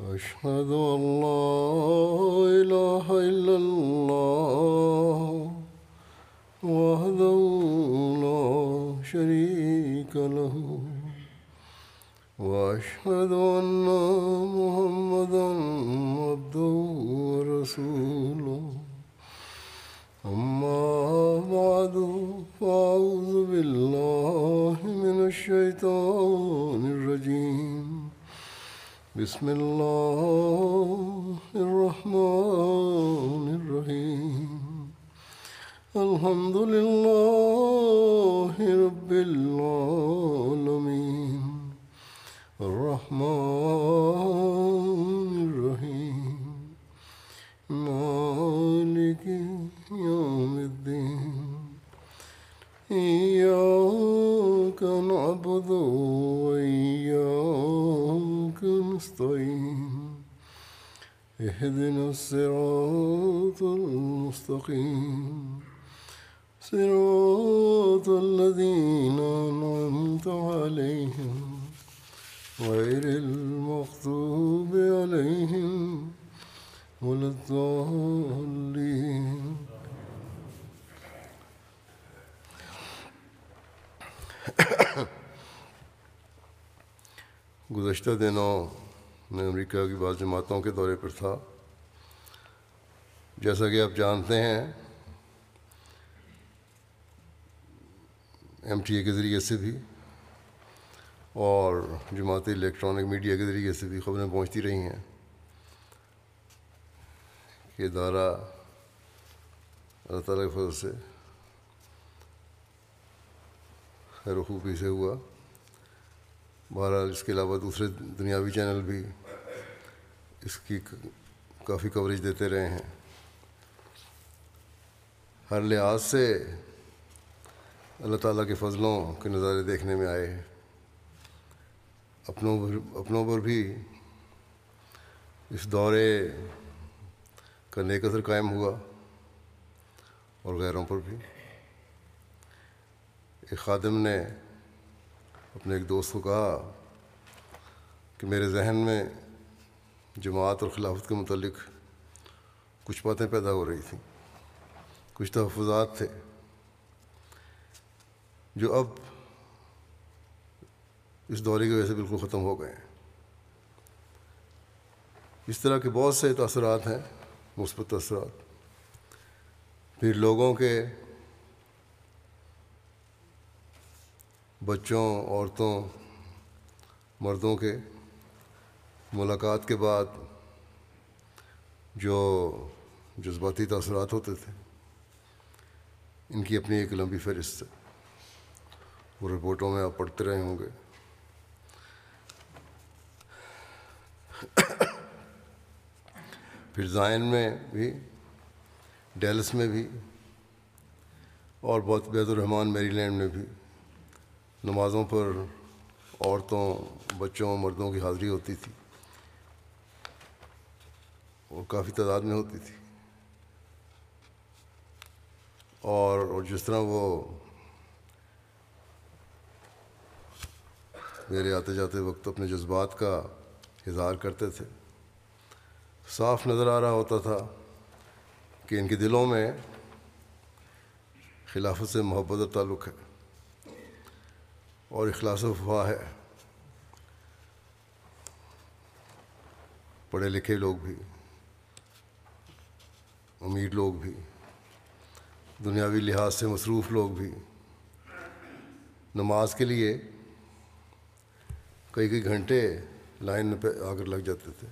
أشهد أن لا إله إلا الله وحده لا شريك له وأشهد أن محمدا عبده ورسوله. أما بعد، فأعوذ بالله من الشيطان الرجيم. بسم الله الرحمن الرحيم. الحمد لله رب العالمين. الرحمن الرحيم. مالك يوم الدين. إياك نعبد وإياك نستعين اهدنا الصراط المستقيم. صراط الذين أنعمت عليهم. غير المغضوب عليهم ولا الضالين. گزشتہ دنوں میں امریکہ کی بعض جماعتوں کے دورے پر تھا۔ جیسا کہ آپ جانتے ہیں، ایم ٹی اے کے ذریعے سے بھی اور جماعتی الیکٹرانک میڈیا کے ذریعے سے بھی خبریں پہنچتی رہی ہیں کہ ادارہ اللہ تعالیٰ کے فضل سے خیر و خوبی سے ہوا۔ بہرحال اس کے علاوہ دوسرے دنیاوی چینل بھی اس کی کافی کوریج دیتے رہے ہیں۔ ہر لحاظ سے اللہ تعالیٰ کے فضلوں کے نظارے دیکھنے میں آئے اپنوں اپنوں پر بھی اس دورے کا نیک اثر قائم ہوا اور غیروں پر بھی۔ ایک خادم نے اپنے ایک دوست کو کہا کہ میرے ذہن میں جماعت اور خلافت کے متعلق کچھ باتیں پیدا ہو رہی تھیں، کچھ تحفظات تھے۔ جو اب اس دورے کی وجہ سے بالکل ختم ہو گئے ہیں۔ اس طرح کے بہت سے تاثرات ہیں، مثبت تاثرات۔ پھر لوگوں کے بچوں، عورتوں، مردوں کے ملاقات کے بعد جو جذباتی تاثرات ہوتے تھے، ان کی اپنی ایک لمبی فہرست ہے۔ وہ رپورٹوں میں آپ پڑھتے رہے ہوں گے۔ پھر زائن میں بھی، ڈیلس میں بھی، اور بہت بیت الرحمان میری لینڈ میں بھی۔ نمازوں پر عورتوں، بچوں، مردوں کی حاضری ہوتی تھی۔ اور کافی تعداد میں ہوتی تھی۔ اور جس طرح وہ میرے آتے جاتے وقت اپنے جذبات کا اظہار کرتے تھے، صاف نظر آ رہا ہوتا تھا کہ ان کے دلوں میں خلافت سے محبت اور تعلق ہے اور اخلاص و وفا ہے۔ پڑھے لکھے لوگ بھی۔ امیر لوگ بھی، دنیاوی لحاظ سے مصروف لوگ بھی۔ نماز کے لیے کئی کئی گھنٹے لائن پہ آ کر لگ جاتے تھے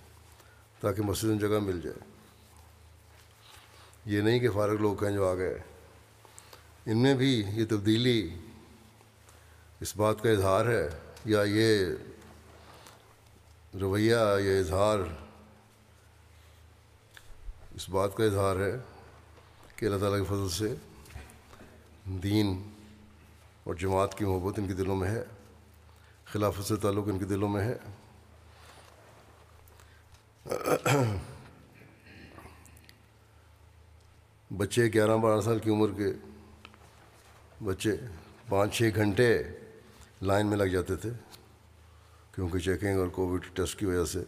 تاکہ مسجد میں جگہ مل جائے۔ یہ نہیں کہ فارغ لوگ ہیں جو آ گئے۔ ان میں بھی یہ تبدیلی اس بات کا اظہار ہے۔ یا یہ رویہ، یا اظہار اس بات کا اظہار ہے کہ اللہ تعالیٰ کے فضل سے دین اور جماعت کی محبت ان کے دلوں میں ہے، خلافت سے تعلق ان کے دلوں میں ہے۔ بچے گیارہ بارہ سال کی عمر کے بچے پانچ چھ گھنٹے لائن میں لگ جاتے تھے، کیونکہ چیکنگ اور کووڈ ٹیسٹ کی وجہ سے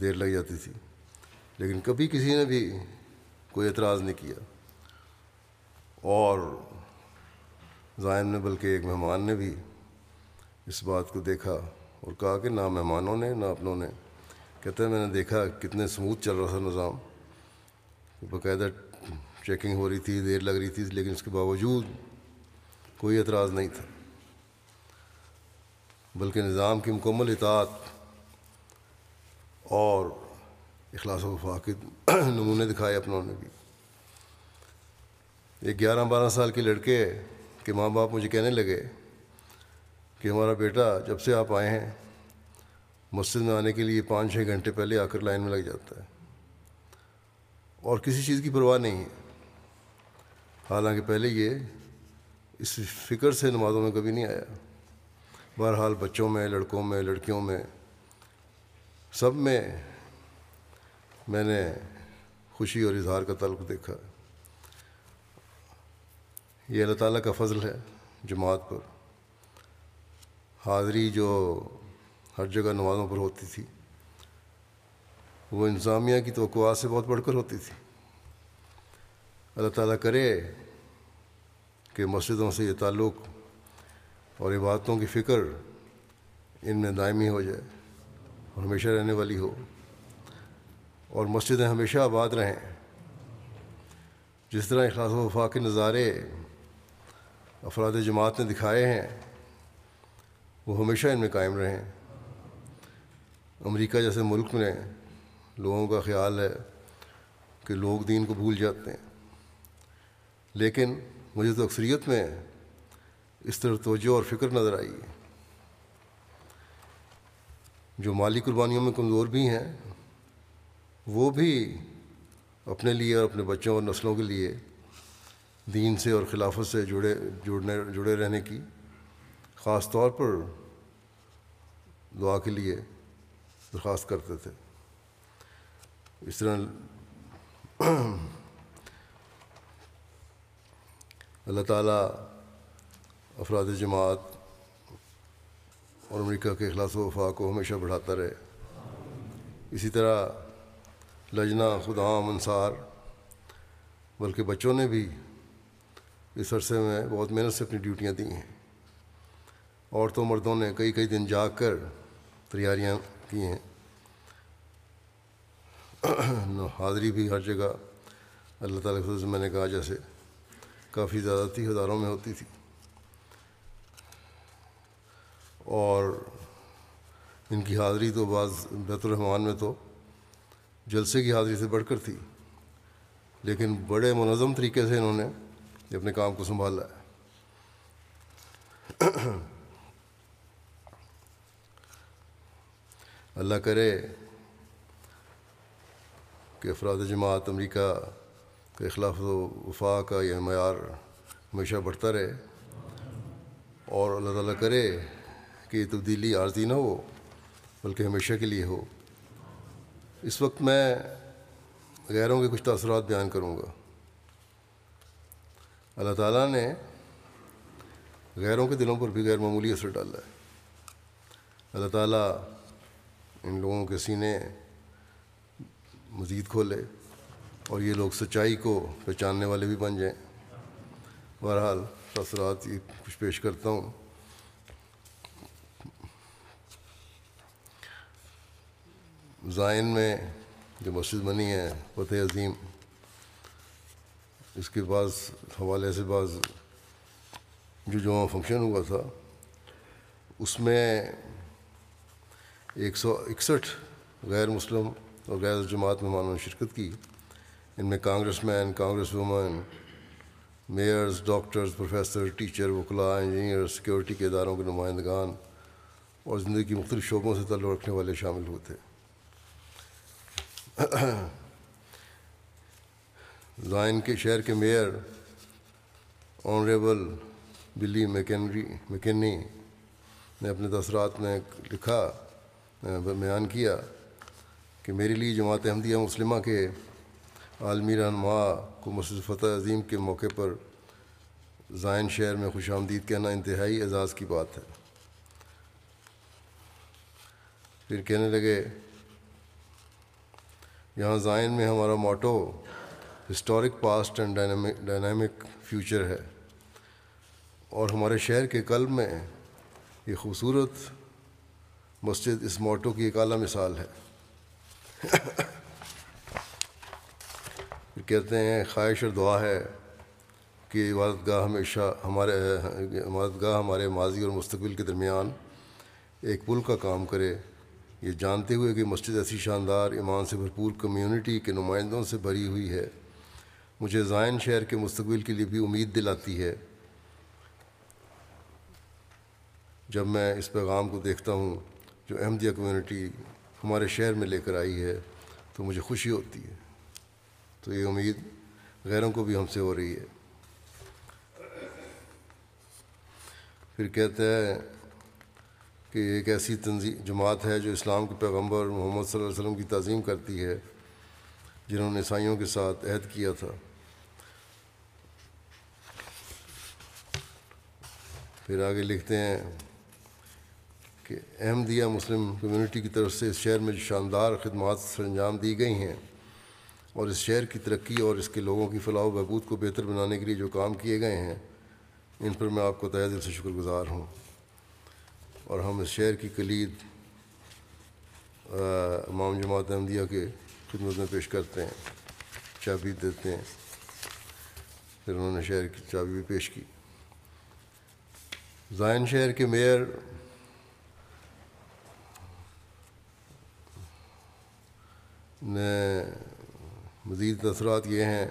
دیر لگ جاتی تھی۔ لیکن کبھی کسی نے بھی کوئی اعتراض نہیں کیا۔ اور زائن نے بلکہ ایک مہمان نے بھی اس بات کو دیکھا اور کہا کہ نہ مہمانوں نے، نہ اپنوں نے۔ کہتے ہیں، میں نے دیکھا کتنے سموتھ چل رہا تھا نظام۔ باقاعدہ چیکنگ ہو رہی تھی، دیر لگ رہی تھی، لیکن اس کے باوجود کوئی اعتراض نہیں تھا۔ بلکہ نظام کی مکمل اطاعت اور اخلاص و وفا کے نمونے دکھائے اپنوں نے بھی۔ ایک گیارہ بارہ سال کے لڑکے کے ماں باپ مجھے کہنے لگے کہ ہمارا بیٹا جب سے آپ آئے ہیں، مسجد میں آنے کے لیے پانچ چھ گھنٹے پہلے آ کر لائن میں لگ جاتا ہے۔ اور کسی چیز کی پرواہ نہیں ہے۔ حالانکہ پہلے یہ اس فکر سے نمازوں میں کبھی نہیں آیا۔ بہرحال بچوں میں، لڑکوں میں، لڑکیوں میں، سب میں میں نے خوشی اور اظہار کا تعلق دیکھا۔ یہ اللہ تعالیٰ کا فضل ہے جماعت پر۔ حاضری جو ہر جگہ نمازوں پر ہوتی تھی، وہ انتظامیہ کی توقعات سے بہت بڑھ کر ہوتی تھی۔ اللہ تعالیٰ کرے کہ مسجدوں سے یہ تعلق اور عبادتوں کی فکر ان میں دائمی ہو جائے اور ہمیشہ رہنے والی ہو۔ اور مسجدیں ہمیشہ آباد رہیں۔ جس طرح اخلاص و وفا کے نظارے افراد جماعت نے دکھائے ہیں، وہ ہمیشہ ان میں قائم رہیں۔ امریکہ جیسے ملک میں لوگوں کا خیال ہے کہ لوگ دین کو بھول جاتے ہیں۔ لیکن مجھے تو اکثریت میں اس طرح توجہ اور فکر نظر آئی۔ ہے جو مالی قربانیوں میں کمزور بھی ہیں وہ بھی اپنے لیے اور اپنے بچوں اور نسلوں کے لیے دین سے اور خلافت سے جڑے، جڑنے، جڑے رہنے کی خاص طور پر دعا کے لیے درخواست کرتے تھے۔ اس طرح اللہ تعالیٰ افراد جماعت اور امریکہ کے اخلاص و وفا کو ہمیشہ بڑھاتا رہے۔ اسی طرح لجنا خدام انصار بلکہ بچوں نے بھی اس عرصے میں بہت محنت سے اپنی ڈیوٹیاں دی ہیں۔ عورتوں مردوں نے کئی کئی دن جاگ کر تیاریاں کی ہیں۔ حاضری بھی ہر جگہ۔ اللہ تعالیٰ کے میں نے کہا جیسے کافی زیادہ تھی، ہزاروں میں ہوتی تھی۔ اور ان کی حاضری تو بعض بیت الرحمان میں تو جلسے کی حاضری سے بڑھ کر تھی۔ لیکن بڑے منظم طریقے سے انہوں نے اپنے کام کو سنبھالا ہے۔ اللہ کرے کہ افراد جماعت امریکہ کے خلاف و وفا کا یہ معیار ہمیشہ بڑھتا رہے اور اللہ تعالیٰ کرے کہ یہ تبدیلی عارضی نہ ہو، بلکہ ہمیشہ کے لیے ہو۔ اس وقت میں غیروں کے کچھ تاثرات بیان کروں گا۔ اللہ تعالیٰ نے غیروں کے دلوں پر بھی غیر معمولی اثر ڈالا ہے۔ اللہ تعالیٰ ان لوگوں کے سینے مزید کھولے اور یہ لوگ سچائی کو پہچاننے والے بھی بن جائیں۔ بہرحال تاثرات یہ کچھ پیش کرتا ہوں۔ زائن میں جو مسجد بنی ہے، فتح عظیم، اس کے بعض حوالے سے بعض جو جو فنکشن ہوا تھا، اس میں ایک سو اکسٹھ غیر مسلم اور غیر جماعت مہمانوں نے شرکت کی۔ ان میں congressman, congresswoman, mayors, doctors, professor, teacher وکلا انجینئر سیکورٹی کے اداروں کے نمائندگان اور زندگی کی مختلف شعبوں سے تعلق رکھنے والے شامل ہوئے تھے۔ زائن کے شہر کے میئر آنریبل بلی میکنری میکنی نے اپنے تاثرات میں لکھا، بیان کیا کہ میرے لیے جماعت احمدیہ مسلمہ کے عالمی رہنما کو مسجد فتح عظیم کے موقع پر زائن شہر میں خوش آمدید کہنا انتہائی اعزاز کی بات ہے۔ پھر کہنے لگے یہاں زائن میں ہمارا motto historic past and dynamic future ہے۔ اور ہمارے شہر کے قلب میں یہ خوبصورت مسجد اس موٹو کی ایک اعلیٰ مثال ہے۔ کہتے ہیں، خواہش اور دعا ہے کہ عبادت گاہ ہمیشہ ہمارے عبادت گاہ ہمارے ماضی اور مستقبل کے درمیان ایک پل کا کام کرے۔ یہ جانتے ہوئے کہ مسجد ایسی شاندار ایمان سے بھرپور کمیونٹی کے نمائندوں سے بھری ہوئی ہے، مجھے زائن شہر کے مستقبل کے لیے بھی امید دلاتی ہے۔ جب میں اس پیغام کو دیکھتا ہوں جو احمدیہ کمیونٹی ہمارے شہر میں لے کر آئی ہے، تو مجھے خوشی ہوتی ہے۔ تو یہ امید غیروں کو بھی ہم سے ہو رہی ہے۔ پھر کہتے ہیں کہ ایک ایسی تنظیم جماعت ہے جو اسلام کے پیغمبر محمد صلی اللہ علیہ وسلم کی تعظیم کرتی ہے، جنہوں نے عیسائیوں کے ساتھ عہد کیا تھا۔ پھر آگے لکھتے ہیں کہ احمدیہ مسلم کمیونٹی کی طرف سے اس شہر میں جو شاندار خدمات سر انجام دی گئی ہیں اور اس شہر کی ترقی اور اس کے لوگوں کی فلاح و بہبود کو بہتر بنانے کے لیے جو کام کیے گئے ہیں، ان پر میں آپ کو تہ دل سے شکر گزار ہوں۔ اور ہم اس شہر کی کلید امام جماعت احمدیہ کے خدمت میں پیش کرتے ہیں، چابی دیتے ہیں۔ پھر انہوں نے شہر کی چابی بھی پیش کی۔ زائن شہر کے میئر نے مزید تاثرات یہ ہیں،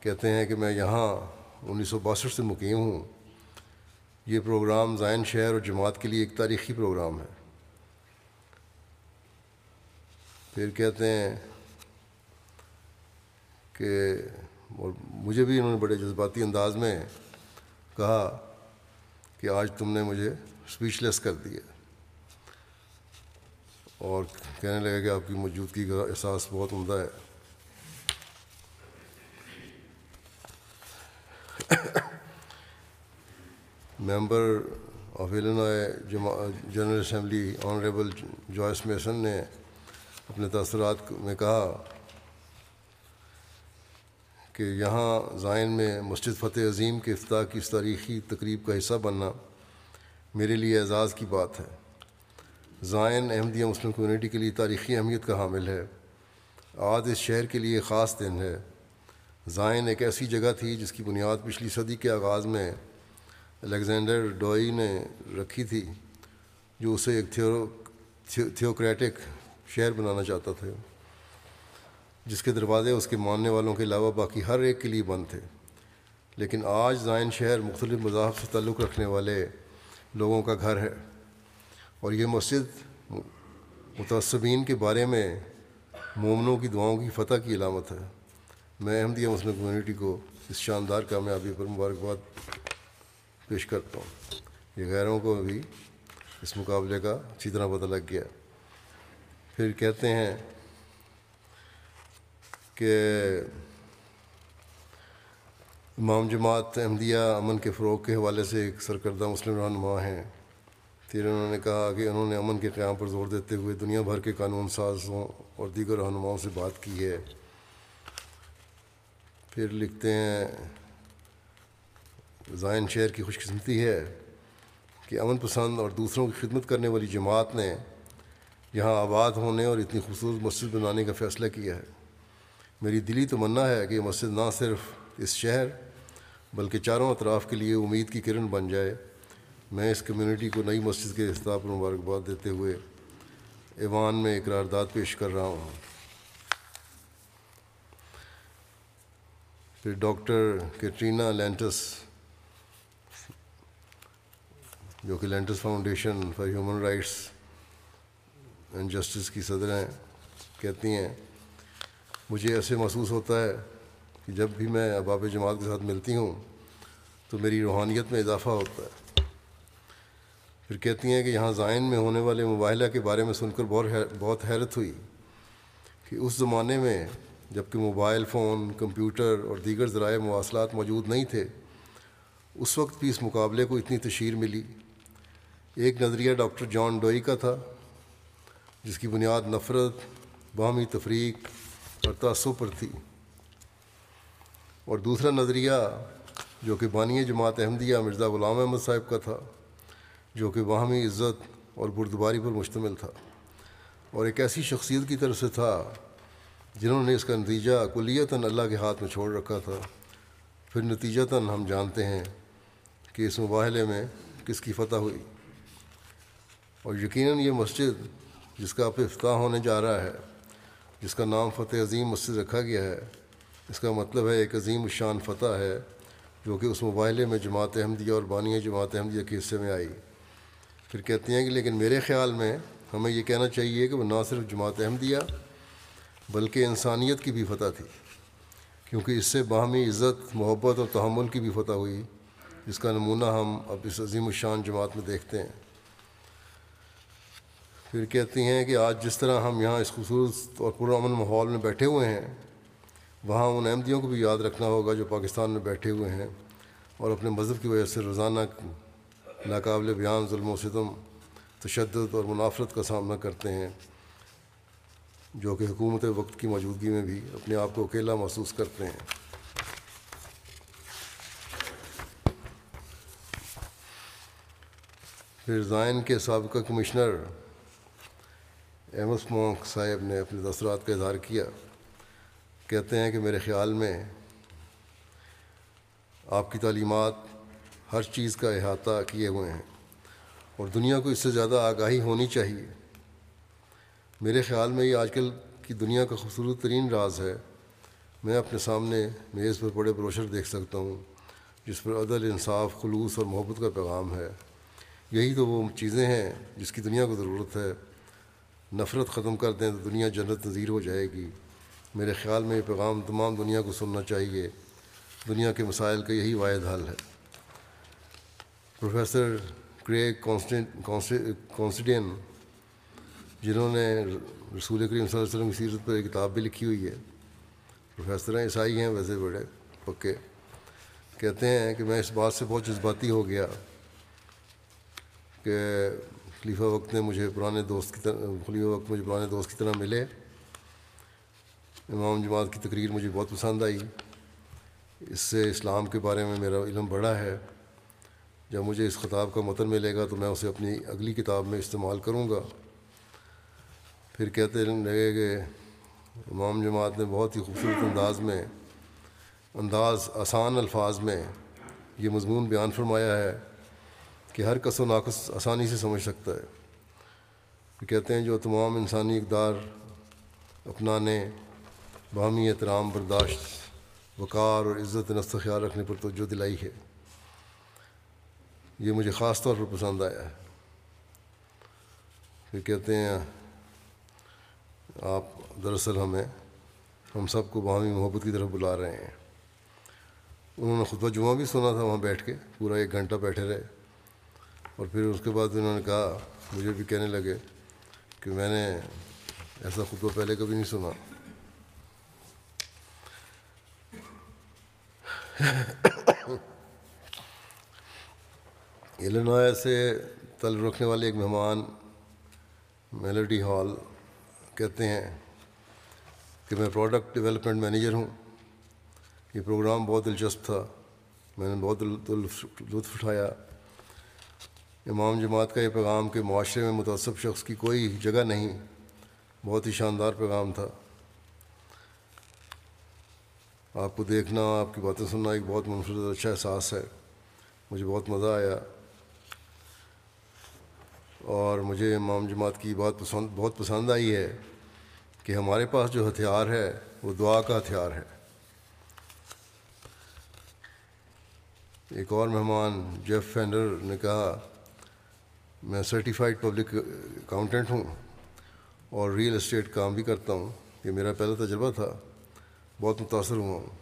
کہتے ہیں کہ میں یہاں انیس سو باسٹھ سے مقیم ہوں۔ یہ پروگرام زائن شہر اور جماعت کے لیے ایک تاریخی پروگرام ہے۔ پھر کہتے ہیں کہ اور مجھے بھی انہوں نے بڑے جذباتی انداز میں کہا کہ آج تم نے مجھے اسپیچ لیس کر دیا۔ اور کہنے لگا کہ آپ کی موجودگی کا احساس بہت عمدہ ہے۔ Member of general assembly honourable Joyce Mason نے اپنے تاثرات میں کہا کہ یہاں زائن میں مسجد فتح عظیم کے افتاح کی اس تاریخی تقریب کا حصہ بننا میرے لیے اعزاز کی بات ہے۔ زائن احمدیہ مسلم کمیونٹی کے لیے تاریخی اہمیت کا حامل ہے۔ آج اس شہر کے لیے خاص دن ہے۔ زائن ایک ایسی جگہ تھی جس کی بنیاد پچھلی صدی کے آغاز میں الیگزینڈر ڈوئی نے رکھی تھی، جو اسے ایک تھیو، تھیوکریٹک شہر بنانا چاہتا تھا۔ جس کے دروازے اس کے ماننے والوں کے علاوہ باقی ہر ایک کے لیے بند تھے۔ لیکن آج زائن شہر مختلف مذاہب سے تعلق رکھنے والے لوگوں کا گھر ہے۔ اور یہ مسجد متعصبین کے بارے میں مومنوں کی دعاؤں کی فتح کی علامت ہے۔ میں احمدیہ مسلم کمیونٹی کو اس شاندار کامیابی پر مبارکباد پیش کرتا ہوں۔ یہ غیروں کو بھی اس مقابلے کا اچھی طرح پتہ لگ گیا۔ پھر کہتے ہیں کہ امام جماعت احمدیہ امن کے فروغ کے حوالے سے ایک سرکردہ مسلم رہنما ہیں۔ پھر انہوں نے کہا کہ انہوں نے امن کے قیام پر زور دیتے ہوئے دنیا بھر کے قانون سازوں اور دیگر رہنماؤں سے بات کی ہے۔ پھر لکھتے ہیں زائن شہر کی خوش قسمتی ہے کہ امن پسند اور دوسروں کی خدمت کرنے والی جماعت نے یہاں آباد ہونے اور اتنی خوبصورت مسجد بنانے کا فیصلہ کیا ہے۔ میری دلی تمنا ہے کہ یہ مسجد نہ صرف اس شہر بلکہ چاروں اطراف کے لیے امید کی کرن بن جائے۔ میں اس کمیونٹی کو نئی مسجد کے اختتاب پر مبارکباد دیتے ہوئے ایوان میں اقرارداد پیش کر رہا ہوں۔ پھر ڈاکٹر کیٹرینا لینٹس جو کہ Lantos foundation for human rights and justice کی صدر ہیں، کہتی ہیں، مجھے ایسے محسوس ہوتا ہے کہ جب بھی میں اباب جماعت کے ساتھ ملتی ہوں تو میری روحانیت میں اضافہ ہوتا ہے۔ پھر کہتی ہیں کہ یہاں زائن میں ہونے والے مباحلہ کے بارے میں سن کر بہت بہت حیرت ہوئی کہ اس زمانے میں جبکہ موبائل فون، کمپیوٹر اور دیگر ذرائع مواصلات موجود نہیں تھے، اس وقت بھی اس مقابلے کو اتنی تشہیر ملی۔ ایک نظریہ ڈاکٹر جان ڈوئی کا تھا، جس کی بنیاد نفرت، باہمی تفریق اور تعصب پر تھی۔ اور دوسرا نظریہ جو کہ بانی جماعت احمدیہ مرزا غلام احمد صاحب کا تھا، جو کہ باہمی عزت اور بردباری پر مشتمل تھا۔ اور ایک ایسی شخصیت کی طرف سے تھا جنہوں نے اس کا نتیجہ کلیتاً اللہ کے ہاتھ میں چھوڑ رکھا تھا۔ پھر نتیجتاً ہم جانتے ہیں کہ اس مباحلے میں کس کی فتح ہوئی۔ اور یقیناً یہ مسجد جس کا اب افتاح ہونے جا رہا ہے، جس کا نام فتح عظیم مسجد رکھا گیا ہے، اس کا مطلب ہے ایک عظیم الشان فتح ہے، جو کہ اس مباحلے میں جماعت احمدیہ اور بانی جماعت احمدیہ کے حصے میں آئی۔ پھر کہتے ہیں کہ لیکن میرے خیال میں ہمیں یہ کہنا چاہیے کہ وہ نہ صرف جماعت احمدیہ بلکہ انسانیت کی بھی فتح تھی، کیونکہ اس سے باہمی عزت، محبت اور تحمل کی بھی فتح ہوئی، جس کا نمونہ ہم اب اس عظیم الشان جماعت میں دیکھتے ہیں۔ پھر کہتی ہیں کہ آج جس طرح ہم یہاں اس خوبصورت اور پرامن ماحول میں بیٹھے ہوئے ہیں، وہاں ان احمدیوں کو بھی یاد رکھنا ہوگا جو پاکستان میں بیٹھے ہوئے ہیں اور اپنے مذہب کی وجہ سے روزانہ ناقابل بیان، ظلم و ستم، تشدد اور منافرت کا سامنا کرتے ہیں، جو کہ حکومت وقت کی موجودگی میں بھی اپنے آپ کو اکیلا محسوس کرتے ہیں۔ پھر زائن کے سابقہ کمشنر ایمس مونک صاحب نے اپنے تاثرات کا اظہار کیا۔ کہتے ہیں کہ میرے خیال میں آپ کی تعلیمات ہر چیز کا احاطہ کیے ہوئے ہیں اور دنیا کو اس سے زیادہ آگاہی ہونی چاہیے۔ میرے خیال میں یہ آج کل کی دنیا کا خوبصورت ترین راز ہے۔ میں اپنے سامنے میز پر بڑے بروشر دیکھ سکتا ہوں، جس پر عدل، انصاف، خلوص اور محبت کا پیغام ہے۔ یہی تو وہ چیزیں ہیں جس کی دنیا کو ضرورت ہے۔ نفرت ختم کر دیں تو دنیا جنت نظیر ہو جائے گی۔ میرے خیال میں یہ پیغام تمام دنیا کو سننا چاہیے۔ دنیا کے مسائل کا یہی واحد حل ہے۔ پروفیسر کریگ کانسٹین جنہوں نے رسول کریم صلی اللہ علیہ وسلم کی سیرت پر ایک کتاب بھی لکھی ہوئی ہے۔ پروفیسر ہیں عیسائی ہیں، ویسے بڑے پکے۔ کہتے ہیں کہ میں اس بات سے بہت جذباتی ہو گیا کہ خلیفہ وقت نے مجھے پرانے دوست کی طرح خلیفہ وقت مجھے پرانے دوست کی طرح ملے۔ امام جماعت کی تقریر مجھے بہت پسند آئی۔ اس سے اسلام کے بارے میں میرا علم بڑا ہے۔ جب مجھے اس خطاب کا متن ملے گا تو میں اسے اپنی اگلی کتاب میں استعمال کروں گا۔ پھر کہتے لگے کہ امام جماعت نے بہت ہی خوبصورت انداز میں انداز آسان الفاظ میں یہ مضمون بیان فرمایا ہے۔ کہ ہر کس و ناقص آسانی سے سمجھ سکتا ہے۔ کہتے ہیں جو تمام انسانی اقدار اپنانے، باہمی احترام، برداشت، وقار اور عزت نست خیال رکھنے پر توجہ دلائی ہے۔ یہ مجھے خاص طور پر پسند آیا ہے۔ پھر کہتے ہیں، آپ دراصل ہمیں، ہم سب کو باہمی محبت کی طرف بلا رہے ہیں۔ انہوں نے خطبہ جمعہ بھی سنا تھا وہاں بیٹھ کے، پورا ایک گھنٹہ بیٹھے رہے۔ اور پھر اس کے بعد انہوں نے کہا، مجھے بھی کہنے لگے کہ میں نے ایسا خطبہ پہلے کبھی نہیں سنا۔ ایلنوائے سے تعلق رکھنے والے ایک مہمان میلڈی ہال کہتے ہیں کہ میں پروڈکٹ ڈیولپمنٹ مینیجر ہوں۔ یہ پروگرام بہت دلچسپ تھا۔ میں نے بہت لطف اٹھایا۔ امام جماعت کا یہ پیغام کہ معاشرے میں متعصب شخص کی کوئی جگہ نہیں، بہت ہی شاندار پیغام تھا۔ آپ کو دیکھنا، آپ کی باتیں سننا ایک بہت منفرد اچھا احساس ہے۔ مجھے بہت مزہ آیا۔ اور مجھے امام جماعت کی بات پسند، بہت پسند آئی ہے کہ ہمارے پاس جو ہتھیار ہے، وہ دعا کا ہتھیار ہے۔ ایک اور مہمان، جیف فینڈر، نے کہا میں سرٹیفائڈ پبلک اکاؤنٹنٹ ہوں اور ریئل اسٹیٹ کام بھی کرتا ہوں۔ یہ میرا پہلا تجربہ تھا۔ بہت متاثر ہوا۔ ہوں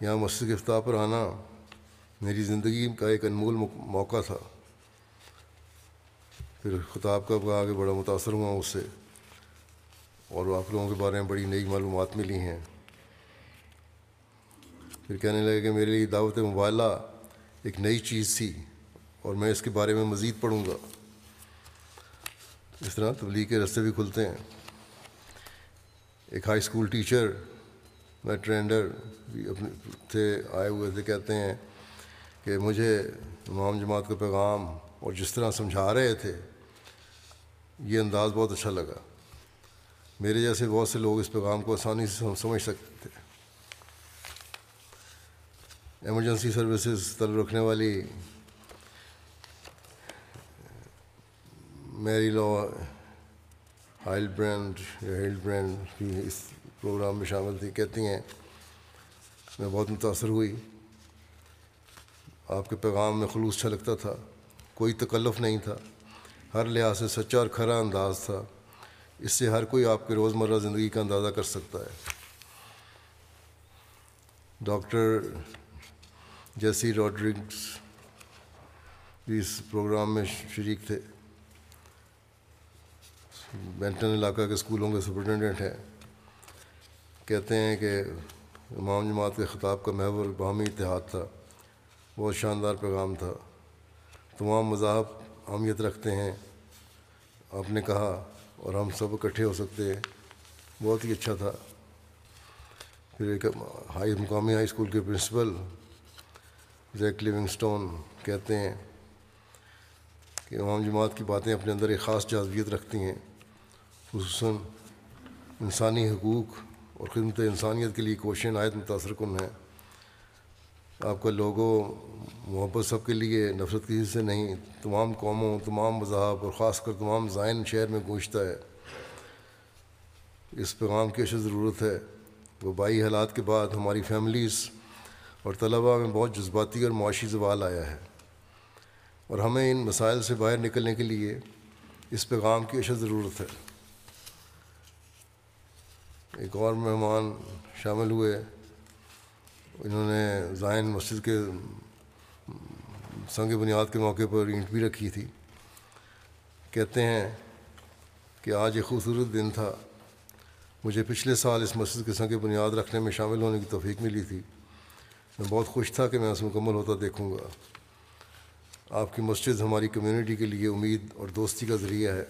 یہاں مسجد کے افتاح پر آنا میری زندگی کا ایک انمول موقع تھا۔ پھر خطاب کا کہا کہ بڑا متاثر ہوا اس سے۔ اور آپ لوگوں کے بارے میں بڑی نئی معلومات ملی ہیں۔ پھر کہنے لگے کہ میرے لیے دعوت مبالہ ایک نئی چیز تھی۔ اور میں اس کے بارے میں مزید پڑھوں گا۔ اس طرح تبلیغ کے رستے بھی کھلتے ہیں۔ ایک ہائی اسکول ٹیچر میں ٹرینڈر بھی اپنے تھے، آئے ہوئے تھے، کہتے ہیں کہ مجھے امام جماعت کا پیغام اور جس طرح سمجھا رہے تھے، یہ انداز بہت اچھا لگا۔ میرے جیسے بہت سے لوگ اس پیغام کو آسانی سے سمجھ سکتے تھے۔ ایمرجنسی سروسز طلب رکھنے والی میری لا ہائل برینڈ یا ہیل برینڈ بھی اس پروگرام میں شامل تھی، کہتی ہیں، میں بہت متاثر ہوئی۔ آپ کے پیغام میں خلوص چھلکتا تھا، کوئی تکلف نہیں تھا، ہر لحاظ سے سچا اور کھرا انداز تھا۔ اس سے ہر کوئی آپ کے روزمرہ زندگی کا اندازہ کر سکتا ہے۔ ڈاکٹر جیسی روڈرگس بھی اس پروگرام میں شریک تھے۔ بینٹن علاقہ کے اسکولوں کے سپرنٹینڈنٹ ہیں۔ کہتے ہیں کہ امام جماعت کے خطاب کا محور باہمی اتحاد تھا۔ بہت شاندار پیغام تھا۔ تمام مذاہب اہمیت رکھتے ہیں۔ آپ نے کہا اور ہم سب اکٹھے ہو سکتے ہیں۔ بہت ہی اچھا تھا۔ پھر ایک ہائی، مقامی ہائی اسکول کے پرنسپل زیک لیونگسٹون کہتے ہیں کہ امام جماعت کی باتیں اپنے اندر ایک خاص جذبیت رکھتی ہیں۔ خصوصاً انسانی حقوق اور خدمت انسانیت کے لیے کوششیں نہایت متاثر کن ہیں۔ آپ کا لوگوں، محبت سب کے لیے نفرت کسی سے نہیں، تمام قوموں، تمام مذاہب اور خاص کر تمام زائن شہر میں گونجتا ہے۔ اس پیغام کی اشد ضرورت ہے۔ وبائی حالات کے بعد ہماری فیملیز اور طلباء میں بہت جذباتی اور معاشی زوال آیا ہے۔ اور ہمیں ان مسائل سے باہر نکلنے کے لیے اس پیغام کی اشد ضرورت ہے۔ ایک اور مہمان شامل ہوئے۔ انہوں نے زائن مسجد کے سنگ بنیاد کے موقع پر اینٹ بھی رکھی تھی۔ کہتے ہیں کہ آج ایک خوبصورت دن تھا۔ مجھے پچھلے سال اس مسجد کے سنگ بنیاد رکھنے میں شامل ہونے کی توفیق ملی تھی۔ میں بہت خوش تھا کہ میں اس مکمل ہوتا دیکھوں گا۔ آپ کی مسجد ہماری کمیونٹی کے لیے امید اور دوستی کا ذریعہ ہے۔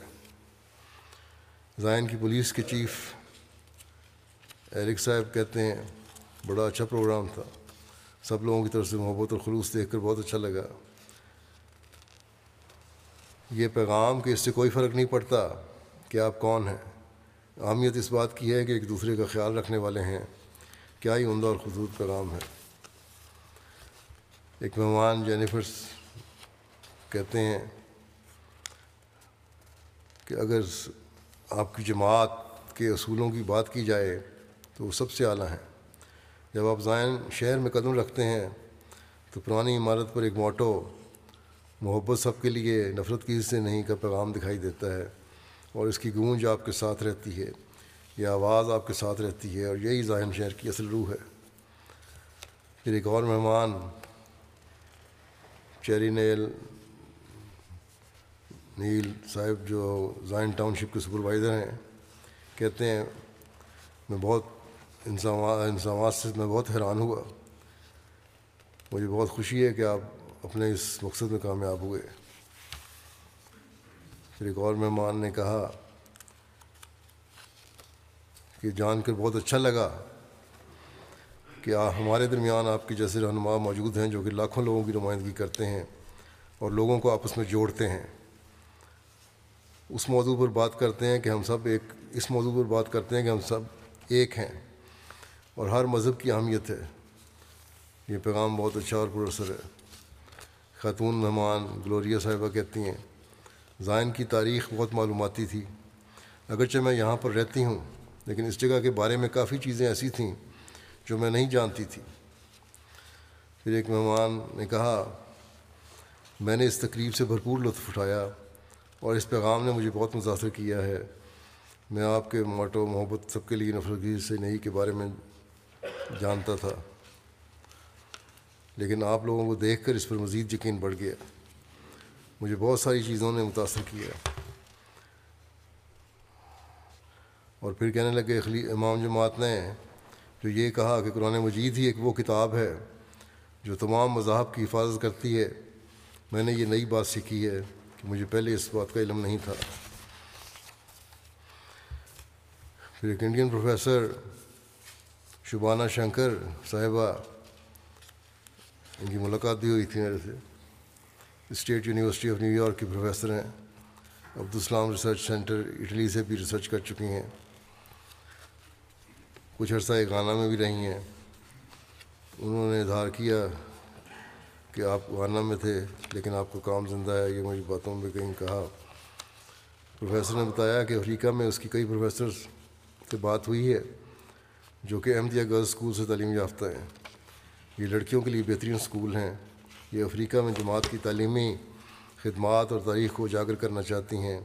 زائن کی پولیس کے چیف ایرک صاحب کہتے ہیں، بڑا اچھا پروگرام تھا۔ سب لوگوں کی طرف سے محبت اور خلوص دیکھ کر بہت اچھا لگا۔ یہ پیغام کہ اس سے کوئی فرق نہیں پڑتا کہ آپ کون ہیں۔ اہمیت اس بات کی ہے کہ ایک دوسرے کا خیال رکھنے والے ہیں۔ کیا ہی عمدہ اور خصوص پیغام ہے؟ ایک مہمان جینیفرس کہتے ہیں کہ اگر آپ کی جماعت کے اصولوں کی بات کی جائے تو وہ سب سے اعلیٰ ہیں۔ جب آپ زائن شہر میں قدم رکھتے ہیں، تو پرانی عمارت پر ایک موٹو محبت سب کے لیے نفرت کی حصے نہیں کا پیغام دکھائی دیتا ہے اور اس کی گونج آپ کے ساتھ رہتی ہے، یہ آواز آپ کے ساتھ رہتی ہے اور یہی ذہن شہر کی اصل روح ہے۔ پھر ایک اور مہمان، چیری نیل نیل صاحب جو زائن ٹاؤن شپ کے سپروائزر ہیں، کہتے ہیں، میں بہت انسامات سے میں بہت حیران ہوا۔ مجھے بہت خوشی ہے کہ آپ اپنے اس مقصد میں کامیاب ہوئے۔ پھر ایک اور مہمان نے کہا کہ جان کر بہت اچھا لگا کہ ہمارے درمیان آپ کے جیسے رہنما موجود ہیں جو کہ لاکھوں لوگوں کی نمائندگی کرتے ہیں اور لوگوں کو آپس میں جوڑتے ہیں۔ اس موضوع پر بات کرتے ہیں کہ ہم سب ایک اس موضوع پر بات کرتے ہیں کہ ہم سب ایک ہیں۔ اور ہر مذہب کی اہمیت ہے۔ یہ پیغام بہت اچھا اور پرسر ہے۔ خاتون مہمان گلوریا صاحبہ کہتی ہیں، زائن کی تاریخ بہت معلوماتی تھی۔ اگرچہ میں یہاں پر رہتی ہوں، لیکن اس جگہ کے بارے میں کافی چیزیں ایسی تھیں جو میں نہیں جانتی تھی۔ پھر ایک مہمان نے کہا، میں نے اس تقریب سے بھرپور لطف اٹھایا اور اس پیغام نے مجھے بہت متاثر کیا ہے۔ میں آپ کے موٹو محبت سب کے لیے نفرت سے نہیں کے بارے میں جانتا تھا۔ لیکن آپ لوگوں کو دیکھ کر اس پر مزید یقین بڑھ گیا۔ مجھے بہت ساری چیزوں نے متاثر کیا۔ اور پھر کہنے لگے اخلی امام جماعت نے جو یہ کہا کہ قرآن مجید ہی ایک وہ کتاب ہے جو تمام مذاہب کی حفاظت کرتی ہے۔ میں نے یہ نئی بات سیکھی ہے کہ مجھے پہلے اس بات کا علم نہیں تھا۔ پھر ایک انڈین پروفیسر شبانہ شنکر صاحبہ، ان کی ملاقات بھی ہوئی تھی میرے سے۔ State university of New York کی پروفیسر ہیں۔ عبدالسلام ریسرچ سینٹر اٹلی سے بھی ریسرچ کر چکی ہیں۔ کچھ عرصہ گانا میں بھی رہی ہیں۔ انہوں نے اظہار کیا کہ آپ گانا میں تھے، لیکن آپ کا کام زندہ ہے، یہ مجھے باتوں میں کہیں کہا۔ پروفیسر نے بتایا کہ افریقہ میں اس کی کئی پروفیسر سے بات ہوئی ہے۔ جو کہ احمدیہ گرلز اسکول سے تعلیم یافتہ ہیں۔ یہ لڑکیوں کے لیے بہترین اسکول ہیں۔ یہ افریقہ میں جماعت کی تعلیمی خدمات اور تاریخ کو اجاگر کرنا چاہتی ہیں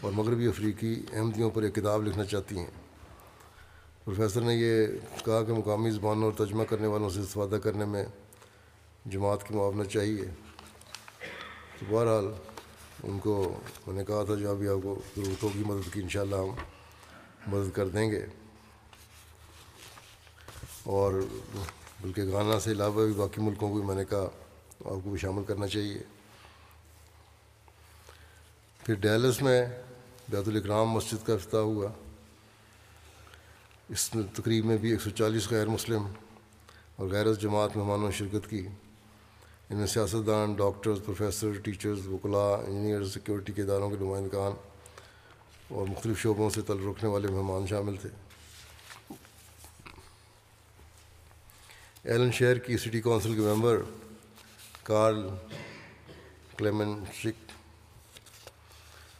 اور مغربی افریقی احمدیوں پر ایک کتاب لکھنا چاہتی ہیں۔ پروفیسر نے یہ کہا کہ مقامی زبانوں اور ترجمہ کرنے والوں سے استفادہ کرنے میں جماعت کی معاونت چاہیے۔ تو بہرحال، ان کو میں نے کہا تھا جو ابھی آپ کو ضرورت ہوگی مدد کی انشاءاللہ ہم مدد کر دیں گے۔ اور بلکہ گانا سے علاوہ بھی باقی ملکوں کو بھی میں نے کہا آپ کو بھی شامل کرنا چاہیے۔ پھر ڈیلس میں بیت الاکرام مسجد کا افتتاح ہوا۔ اس تقریب میں بھی ایک سو چالیس غیر مسلم اور غیر جماعت مہمانوں نے شرکت کی۔ ان میں سیاستدان، ڈاکٹرز، پروفیسر، ٹیچرز، وکلاء انجینئر سیکورٹی کے اداروں کے نمائندگان اور مختلف شعبوں سے تل رکھنے والے مہمان شامل تھے۔ ایلن شہر کی سٹی کونسل کے ممبر کارل کلیمنشک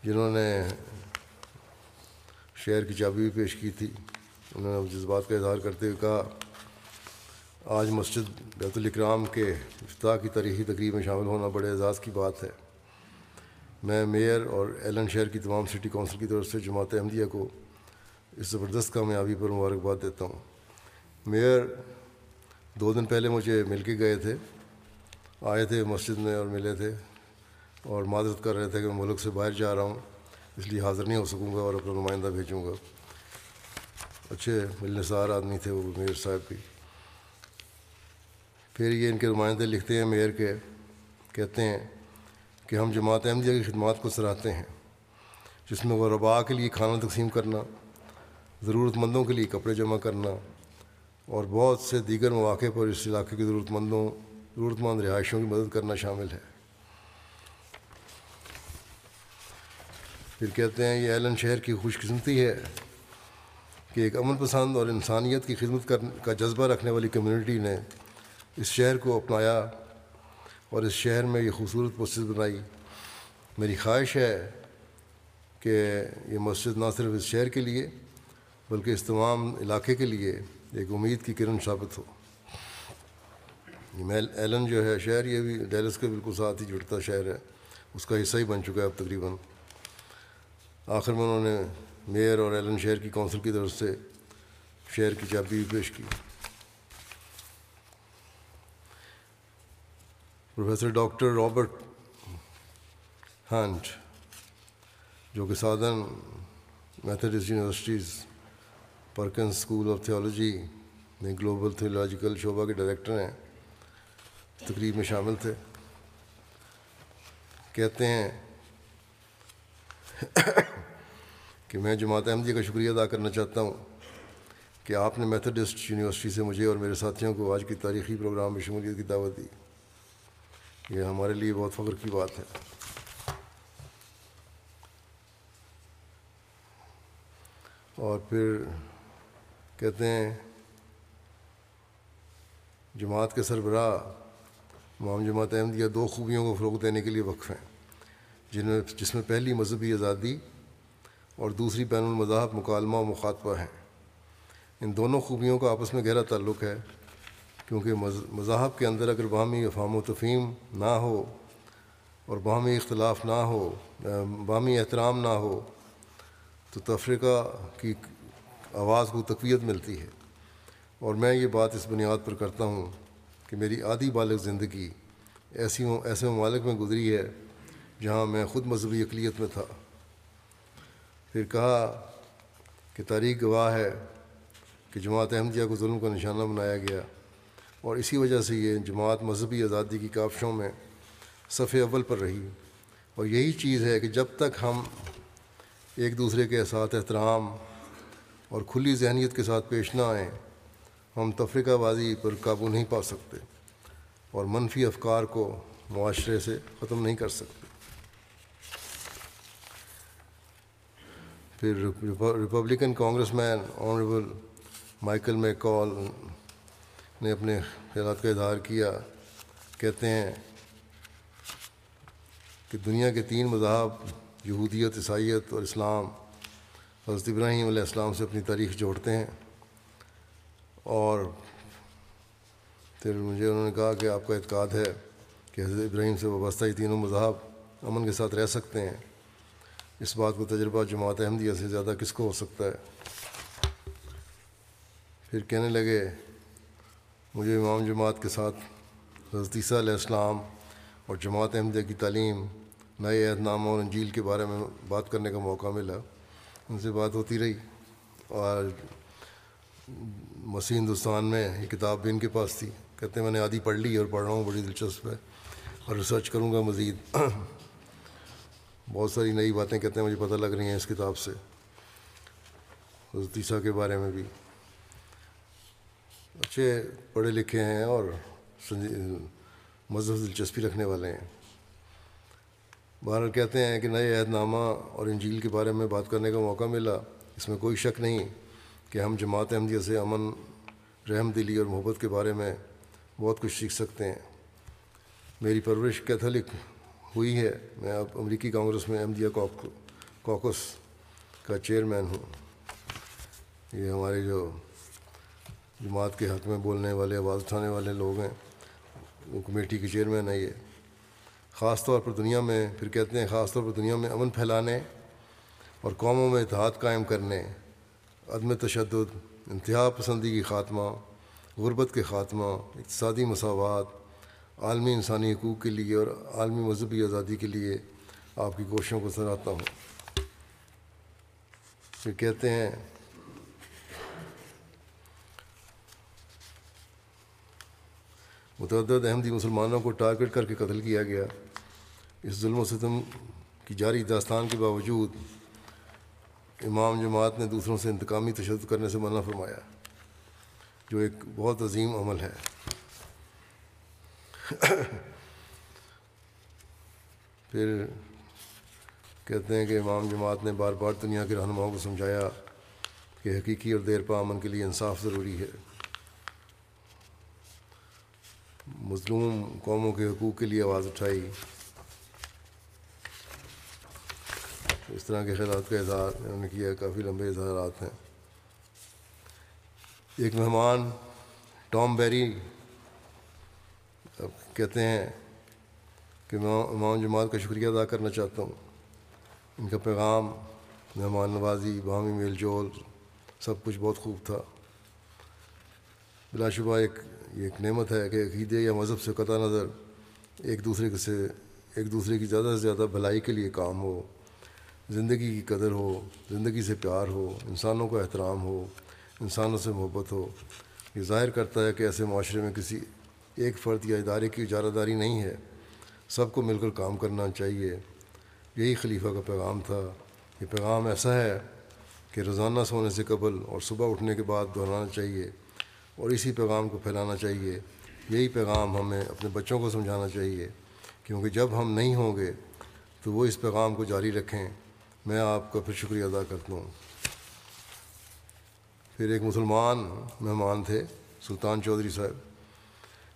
جنہوں نے شہر کی چابی بھی پیش کی تھی، انہوں نے جذبات کا اظہار کرتے ہوئے کہا، آج مسجد بیت الاکرام کے افتاح کی تاریخی تقریب میں شامل ہونا بڑے اعزاز کی بات ہے۔ میں میئر اور ایلن شہر کی تمام سٹی کونسل کی طرف سے جماعت احمدیہ کو اس زبردست کامیابی پر مبارکباد دیتا ہوں۔ میئر دو دن پہلے مجھے مل کے گئے تھے، آئے تھے مسجد میں اور ملے تھے اور معذرت کر رہے تھے کہ میں ملک سے باہر جا رہا ہوں، اس لیے حاضر نہیں ہو سکوں گا اور اپنا نمائندہ بھیجوں گا۔ اچھے ملنسار آدمی تھے وہ میئر صاحب بھی۔ پھر یہ ان کے نمائندے لکھتے ہیں میئر کے، کہتے ہیں کہ ہم جماعت احمدیہ کی خدمات کو سراہتے ہیں، جس میں وہ ربا کے لیے کھانا تقسیم کرنا ضرورت مندوں کے لیے کپڑے جمع کرنا اور بہت سے دیگر مواقع پر اس علاقے کے ضرورت مندوں ضرورت مند رہائشوں کی مدد کرنا شامل ہے۔ پھر کہتے ہیں یہ ایلن شہر کی خوش قسمتی ہے کہ ایک امن پسند اور انسانیت کی خدمت کا جذبہ رکھنے والی کمیونٹی نے اس شہر کو اپنایا اور اس شہر میں یہ خوبصورت مسجد بنائی۔ میری خواہش ہے کہ یہ مسجد نہ صرف اس شہر کے لیے بلکہ اس تمام علاقے کے لیے ایک امید کی کرن ثابت ہو۔ ایلن جو ہے، شہر یہ بھی ڈیلس کے بالکل ساتھ ہی جڑتا شہر ہے۔ اس کا حصہ ہی بن چکا ہے اب تقریباً۔ آخر میں انہوں نے میئر اور ایلن شہر کی کونسل کی طرف سے شہر کی چابی بھی پیش کی۔ پروفیسر ڈاکٹر رابرٹ ہنٹ جو کہ Southern Methodist universities Perkins school of theology میں گلوبل تھیولوجیکل شعبہ کے ڈائریکٹر ہیں، تقریب میں شامل تھے۔ کہتے ہیں کہ میں جماعت احمدیہ کا شکریہ ادا کرنا چاہتا ہوں کہ آپ نے میتھڈسٹ یونیورسٹی سے مجھے اور میرے ساتھیوں کو آج کی تاریخی پروگرام میں شمولیت کی دعوت دی۔ یہ ہمارے لیے بہت فخر کی بات ہے۔ اور پھر کہتے ہیں، جماعت کے سربراہ امام جماعت احمدیہ دو خوبیوں کو فروغ دینے کے لیے وقف ہیں، جن میں جس میں پہلی مذہبی آزادی اور دوسری بین المذاہب مکالمہ و مخاطبہ ہیں۔ ان دونوں خوبیوں کا آپس میں گہرا تعلق ہے، کیونکہ مذاہب کے اندر اگر باہمی افہام و تفہیم نہ ہو اور باہمی اختلاف نہ ہو، باہمی احترام نہ ہو، تو تفریقہ کی آواز کو تقویت ملتی ہے۔ اور میں یہ بات اس بنیاد پر کرتا ہوں کہ میری آدھی بالغ زندگی ایسی ایسے ممالک میں گزری ہے جہاں میں خود مذہبی اقلیت میں تھا۔ پھر کہا کہ تاریخ گواہ ہے کہ جماعت احمدیہ کو ظلم کا نشانہ بنایا گیا۔ اور اسی وجہ سے یہ جماعت مذہبی آزادی کی کافشوں میں صفحے اول پر رہی۔ اور یہی چیز ہے کہ جب تک ہم ایک دوسرے کے ساتھ احترام اور کھلی ذہنیت کے ساتھ پیش نہ آئیں، ہم تفریقہ بازی پر قابو نہیں پا سکتے اور منفی افکار کو معاشرے سے ختم نہیں کر سکتے۔ پھر Republican congressman honourable Michael McCaul نے اپنے خیالات کا اظہار کیا، کہتے ہیں کہ دنیا کے تین مذہب یہودیت، عیسائیت اور اسلام حضرت ابراہیم علیہ السلام سے اپنی تاریخ جوڑتے ہیں اور پھر مجھے انہوں نے کہا کہ آپ کا اعتقاد ہے کہ حضرت ابراہیم سے وابستہ یہ تینوں مذہب امن کے ساتھ رہ سکتے ہیں۔ اس بات کو تجربہ جماعت احمدیہ سے زیادہ کس کو ہو سکتا ہے؟ پھر کہنے لگے، مجھے امام جماعت کے ساتھ حضرت عیسیٰ علیہ السلام اور جماعت احمدیہ کی تعلیم، نئے عہد نامہ اور انجیل کے بارے میں بات کرنے کا موقع ملا۔ ان سے بات ہوتی رہی اور مسیح ہندوستان میں یہ کتاب بھی ان کے پاس تھی۔ کہتے ہیں میں نے آدھی پڑھ لی اور پڑھ رہا ہوں، بڑی دلچسپ ہے اور ریسرچ کروں گا مزید۔ بہت ساری نئی باتیں کہتے ہیں، مجھے پتہ لگ رہی ہیں اس کتاب سے۔ عیسیٰ کے بارے میں بھی۔ اچھے پڑھے لکھے ہیں اور مذہب دلچسپی رکھنے والے ہیں۔ بہرحال کہتے ہیں کہ نئے عہد نامہ اور انجیل کے بارے میں بات کرنے کا موقع ملا۔ اس میں کوئی شک نہیں کہ ہم جماعت احمدیہ سے امن، رحم دلی اور محبت کے بارے میں بہت کچھ سیکھ سکتے ہیں۔ میری پرورش کیتھولک ہوئی ہے۔ میں اب امریکی کانگریس میں احمدیہ کوکس کا چیئرمین ہوں۔ یہ ہمارے جو جماعت کے حق میں بولنے والے، آواز اٹھانے والے لوگ ہیں، وہ کمیٹی کے چیئرمین ہے یہ۔ خاص طور پر دنیا میں پھر کہتے ہیں خاص طور پر دنیا میں امن پھیلانے اور قوموں میں اتحاد قائم کرنے، عدم تشدد، انتہا پسندی کی خاتمہ، غربت کے خاتمہ، اقتصادی مساوات، عالمی انسانی حقوق کے لیے اور عالمی مذہبی آزادی کے لیے آپ کی کوششوں کو سراہتا ہوں۔ پھر کہتے ہیں، متعدد احمدی مسلمانوں کو ٹارگٹ کر کے قتل کیا گیا۔ اس ظلم و ستم کی جاری داستان کے باوجود امام جماعت نے دوسروں سے انتقامی تشدد کرنے سے منع فرمایا جو ایک بہت عظیم عمل ہے۔ پھر کہتے ہیں کہ امام جماعت نے بار بار دنیا کے رہنماؤں کو سمجھایا کہ حقیقی اور دیر پا امن کے لیے انصاف ضروری ہے۔ مظلوم قوموں کے حقوق کے لیے آواز اٹھائی۔ اس طرح کے خیالات کا اظہار انہوں نے کیا کافی لمبے اظہارات ہیں۔ ایک مہمان، ٹام بیری کہتے ہیں کہ میں امام جماعت کا شکریہ ادا کرنا چاہتا ہوں۔ ان کا پیغام، مہمان نوازی، باہمی میل جول، سب کچھ بہت خوب تھا۔ بلا شبہ ایک، یہ ایک نعمت ہے کہ عقیدے یا مذہب سے قطع نظر ایک دوسرے سے، ایک دوسرے کی زیادہ سے زیادہ بھلائی کے لیے کام ہو۔ زندگی کی قدر ہو، زندگی سے پیار ہو، انسانوں کا احترام ہو، انسانوں سے محبت ہو۔ یہ ظاہر کرتا ہے کہ ایسے معاشرے میں کسی ایک فرد یا ادارے کی اجارہ داری نہیں ہے۔ سب کو مل کر کام کرنا چاہیے۔ یہی خلیفہ کا پیغام تھا۔ یہ پیغام ایسا ہے کہ روزانہ سونے سے قبل اور صبح اٹھنے کے بعد دہرانا چاہیے اور اسی پیغام کو پھیلانا چاہیے۔ یہی پیغام ہمیں اپنے بچوں کو سمجھانا چاہیے۔ کیونکہ جب ہم نہیں ہوں گے تو وہ اس پیغام کو جاری رکھیں۔ میں آپ کا پھر شکریہ ادا کرتا ہوں۔ پھر ایک مسلمان مہمان تھے، سلطان چودھری صاحب۔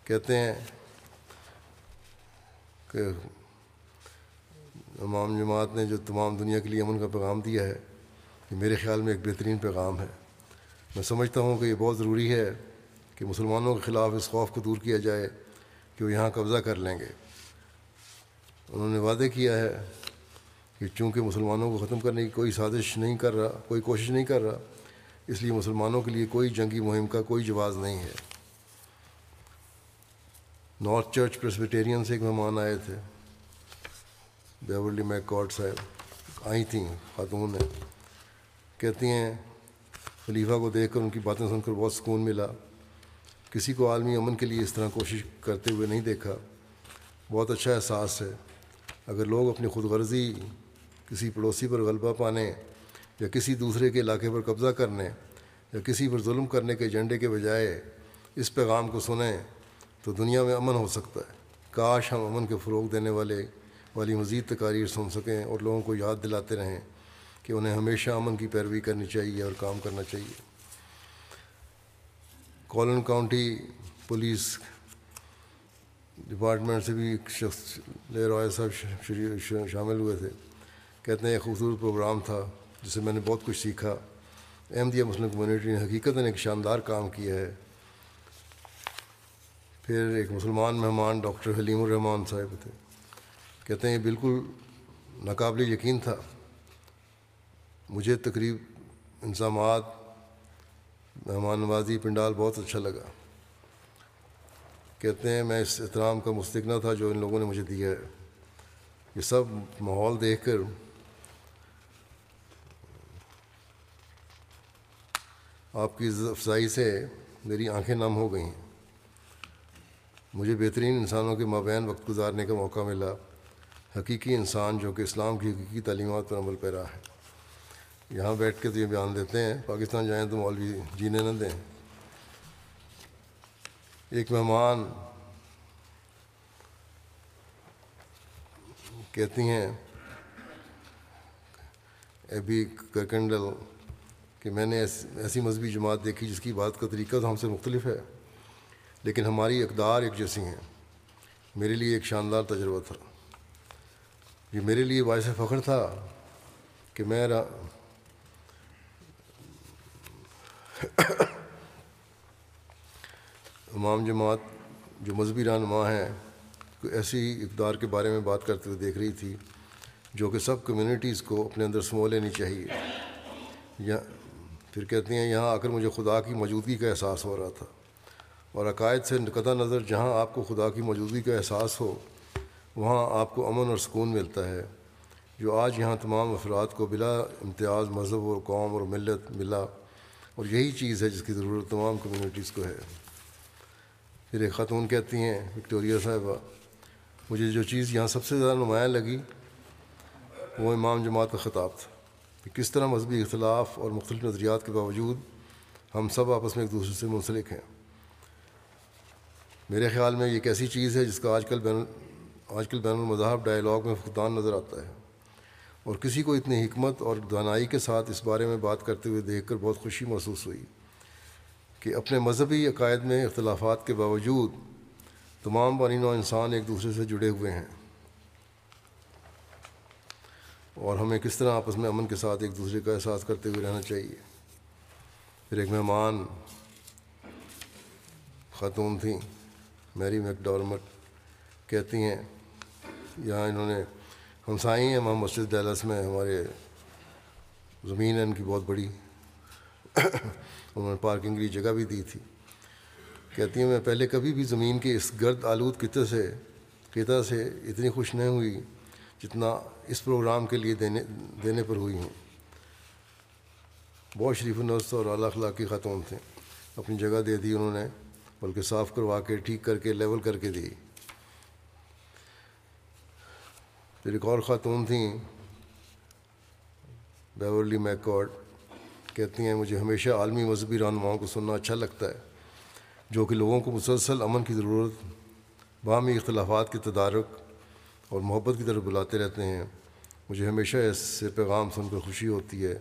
کہتے ہیں کہ امام جماعت نے جو تمام دنیا کے لیے امن کا پیغام دیا ہے، یہ میرے خیال میں ایک بہترین پیغام ہے۔ میں سمجھتا ہوں کہ یہ بہت ضروری ہے کہ مسلمانوں کے خلاف اس خوف کو دور کیا جائے کہ وہ یہاں قبضہ کر لیں گے۔ انہوں نے وعدے کیا ہے کہ چونکہ مسلمانوں کو ختم کرنے کی کوئی سازش نہیں کر رہا، کوئی کوشش نہیں کر رہا، اس لیے مسلمانوں کے لیے کوئی جنگی مہم کا کوئی جواز نہیں ہے۔ نارتھ چرچ پریسبیٹیرین سے ایک مہمان آئے تھے بیورلی میک کاٹ صاحب آئی تھیں، خاتون نے کہتی ہیں، خلیفہ کو دیکھ کر ان کی باتیں سن کر بہت سکون ملا۔ کسی کو عالمی امن کے لیے اس طرح کوشش کرتے ہوئے نہیں دیکھا۔ بہت اچھا احساس ہے۔ اگر لوگ اپنی خود غرضی کسی پڑوسی پر غلبہ پانے یا کسی دوسرے کے علاقے پر قبضہ کرنے یا کسی پر ظلم کرنے کے ایجنڈے کے بجائے اس پیغام کو سنیں تو دنیا میں امن ہو سکتا ہے۔ کاش ہم امن کے فروغ دینے والے والی مزید تقاریر سن سکیں اور لوگوں کو یاد دلاتے رہیں کہ انہیں ہمیشہ امن کی پیروی کرنی چاہیے اور کام کرنا چاہیے۔ کولن کاؤنٹی پولیس ڈپارٹمنٹ سے بھی ایک شخص لے رائے صاحب شامل ہوئے تھے۔ کہتے ہیں ایک خوبصورت پروگرام تھا جس سے میں نے بہت کچھ سیکھا۔ احمدیہ مسلم کمیونٹی نے حقیقت نے ایک شاندار کام کیا ہے۔ پھر ایک مسلمان مہمان ڈاکٹر حلیم الرحمان صاحب تھے۔ کہتے ہیں یہ بالکل ناقابل یقین تھا۔ مجھے تقریب انضامات، مہمان نوازی، پنڈال بہت اچھا لگا۔ کہتے ہیں میں اس احترام کا مستقنا تھا جو ان لوگوں نے مجھے دیا ہے۔ یہ سب ماحول دیکھ کر آپ کی افزائی سے میری آنکھیں نم ہو گئیں مجھے بہترین انسانوں کے مابین وقت گزارنے کا موقع ملا۔ حقیقی انسان جو کہ اسلام کی حقیقی تعلیمات پر عمل پیرا ہے۔ یہاں بیٹھ کے تو یہ بیان دیتے ہیں، پاکستان جائیں تو مولوی جینے نہ دیں۔ ایک مہمان کہتی ہیں ایبی کرکنڈل کہ میں نے ایسی مذہبی جماعت دیکھی جس کی بات کا طریقہ تو ہم سے مختلف ہے، لیکن ہماری اقدار ایک جیسی ہیں۔ میرے لیے ایک شاندار تجربہ تھا۔ یہ میرے لیے باعث فخر تھا کہ میں امام جماعت جو مذہبی رہنما ہیں ایسی اقدار کے بارے میں بات کرتے ہوئے دیکھ رہی تھی جو کہ سب کمیونٹیز کو اپنے اندر سمو لینی چاہیے۔ یا پھر کہتی ہیں، یہاں آ کر مجھے خدا کی موجودگی کا احساس ہو رہا تھا۔ اور عقائد سے قطع نظر جہاں آپ کو خدا کی موجودگی کا احساس ہو، وہاں آپ کو امن اور سکون ملتا ہے۔ جو آج یہاں تمام افراد کو بلا امتیاز، مذہب اور قوم اور ملت ملا، اور یہی چیز ہے جس کی ضرورت تمام کمیونٹیز کو ہے۔ پھر ایک خاتون کہتی ہیں، وکٹوریا صاحبہ، مجھے جو چیز یہاں سب سے زیادہ نمایاں لگی، وہ امام جماعت کا خطاب تھا۔ کہ کس طرح مذہبی اختلاف اور مختلف نظریات کے باوجود ہم سب آپس میں ایک دوسرے سے منسلک ہیں۔ میرے خیال میں یہ ایک ایسی چیز ہے جس کا آج کل بین آج کل بین المذاہب ڈائلاگ میں فقدان نظر آتا ہے۔ اور کسی کو اتنی حکمت اور دانائی کے ساتھ اس بارے میں بات کرتے ہوئے دیکھ کر بہت خوشی محسوس ہوئی کہ اپنے مذہبی عقائد میں اختلافات کے باوجود تمام بین و انسان ایک دوسرے سے جڑے ہوئے ہیں۔ اور ہمیں کس طرح آپس میں امن کے ساتھ ایک دوسرے کا احساس کرتے ہوئے رہنا چاہیے۔ پھر ایک مہمان خاتون تھیں، میری میک ڈورمٹ کہتی ہیں، یہاں انہوں نے ہمسائی ہیں وہاں مسجد ڈیلس میں ہمارے زمین ہے ان کی بہت بڑی۔ انہوں نے پارکنگ کی جگہ بھی دی تھی۔ کہتی ہیں، میں پہلے کبھی بھی زمین کے اس گرد آلود قطع سے قطع سے اتنی خوش نہیں ہوئی۔ جتنا اس پروگرام کے لیے دینے دینے پر ہوئی ہوں۔ بہت شریف النست اور اعلیٰ اخلاق کی خاتون تھیں اپنی جگہ دے دی انہوں نے، بلکہ صاف کروا کے، ٹھیک کر کے، لیول کر کے دی۔ پھر ایک اور خاتون تھیں، بیورلی میکارڈ کہتی ہیں، مجھے ہمیشہ عالمی مذہبی رہنماؤں کو سننا اچھا لگتا ہے، جو کہ لوگوں کو مسلسل امن کی ضرورت، باہمی اختلافات کے تدارک اور محبت کی طرف بلاتے رہتے ہیں۔ مجھے ہمیشہ اس سے پیغام سن کر خوشی ہوتی ہے۔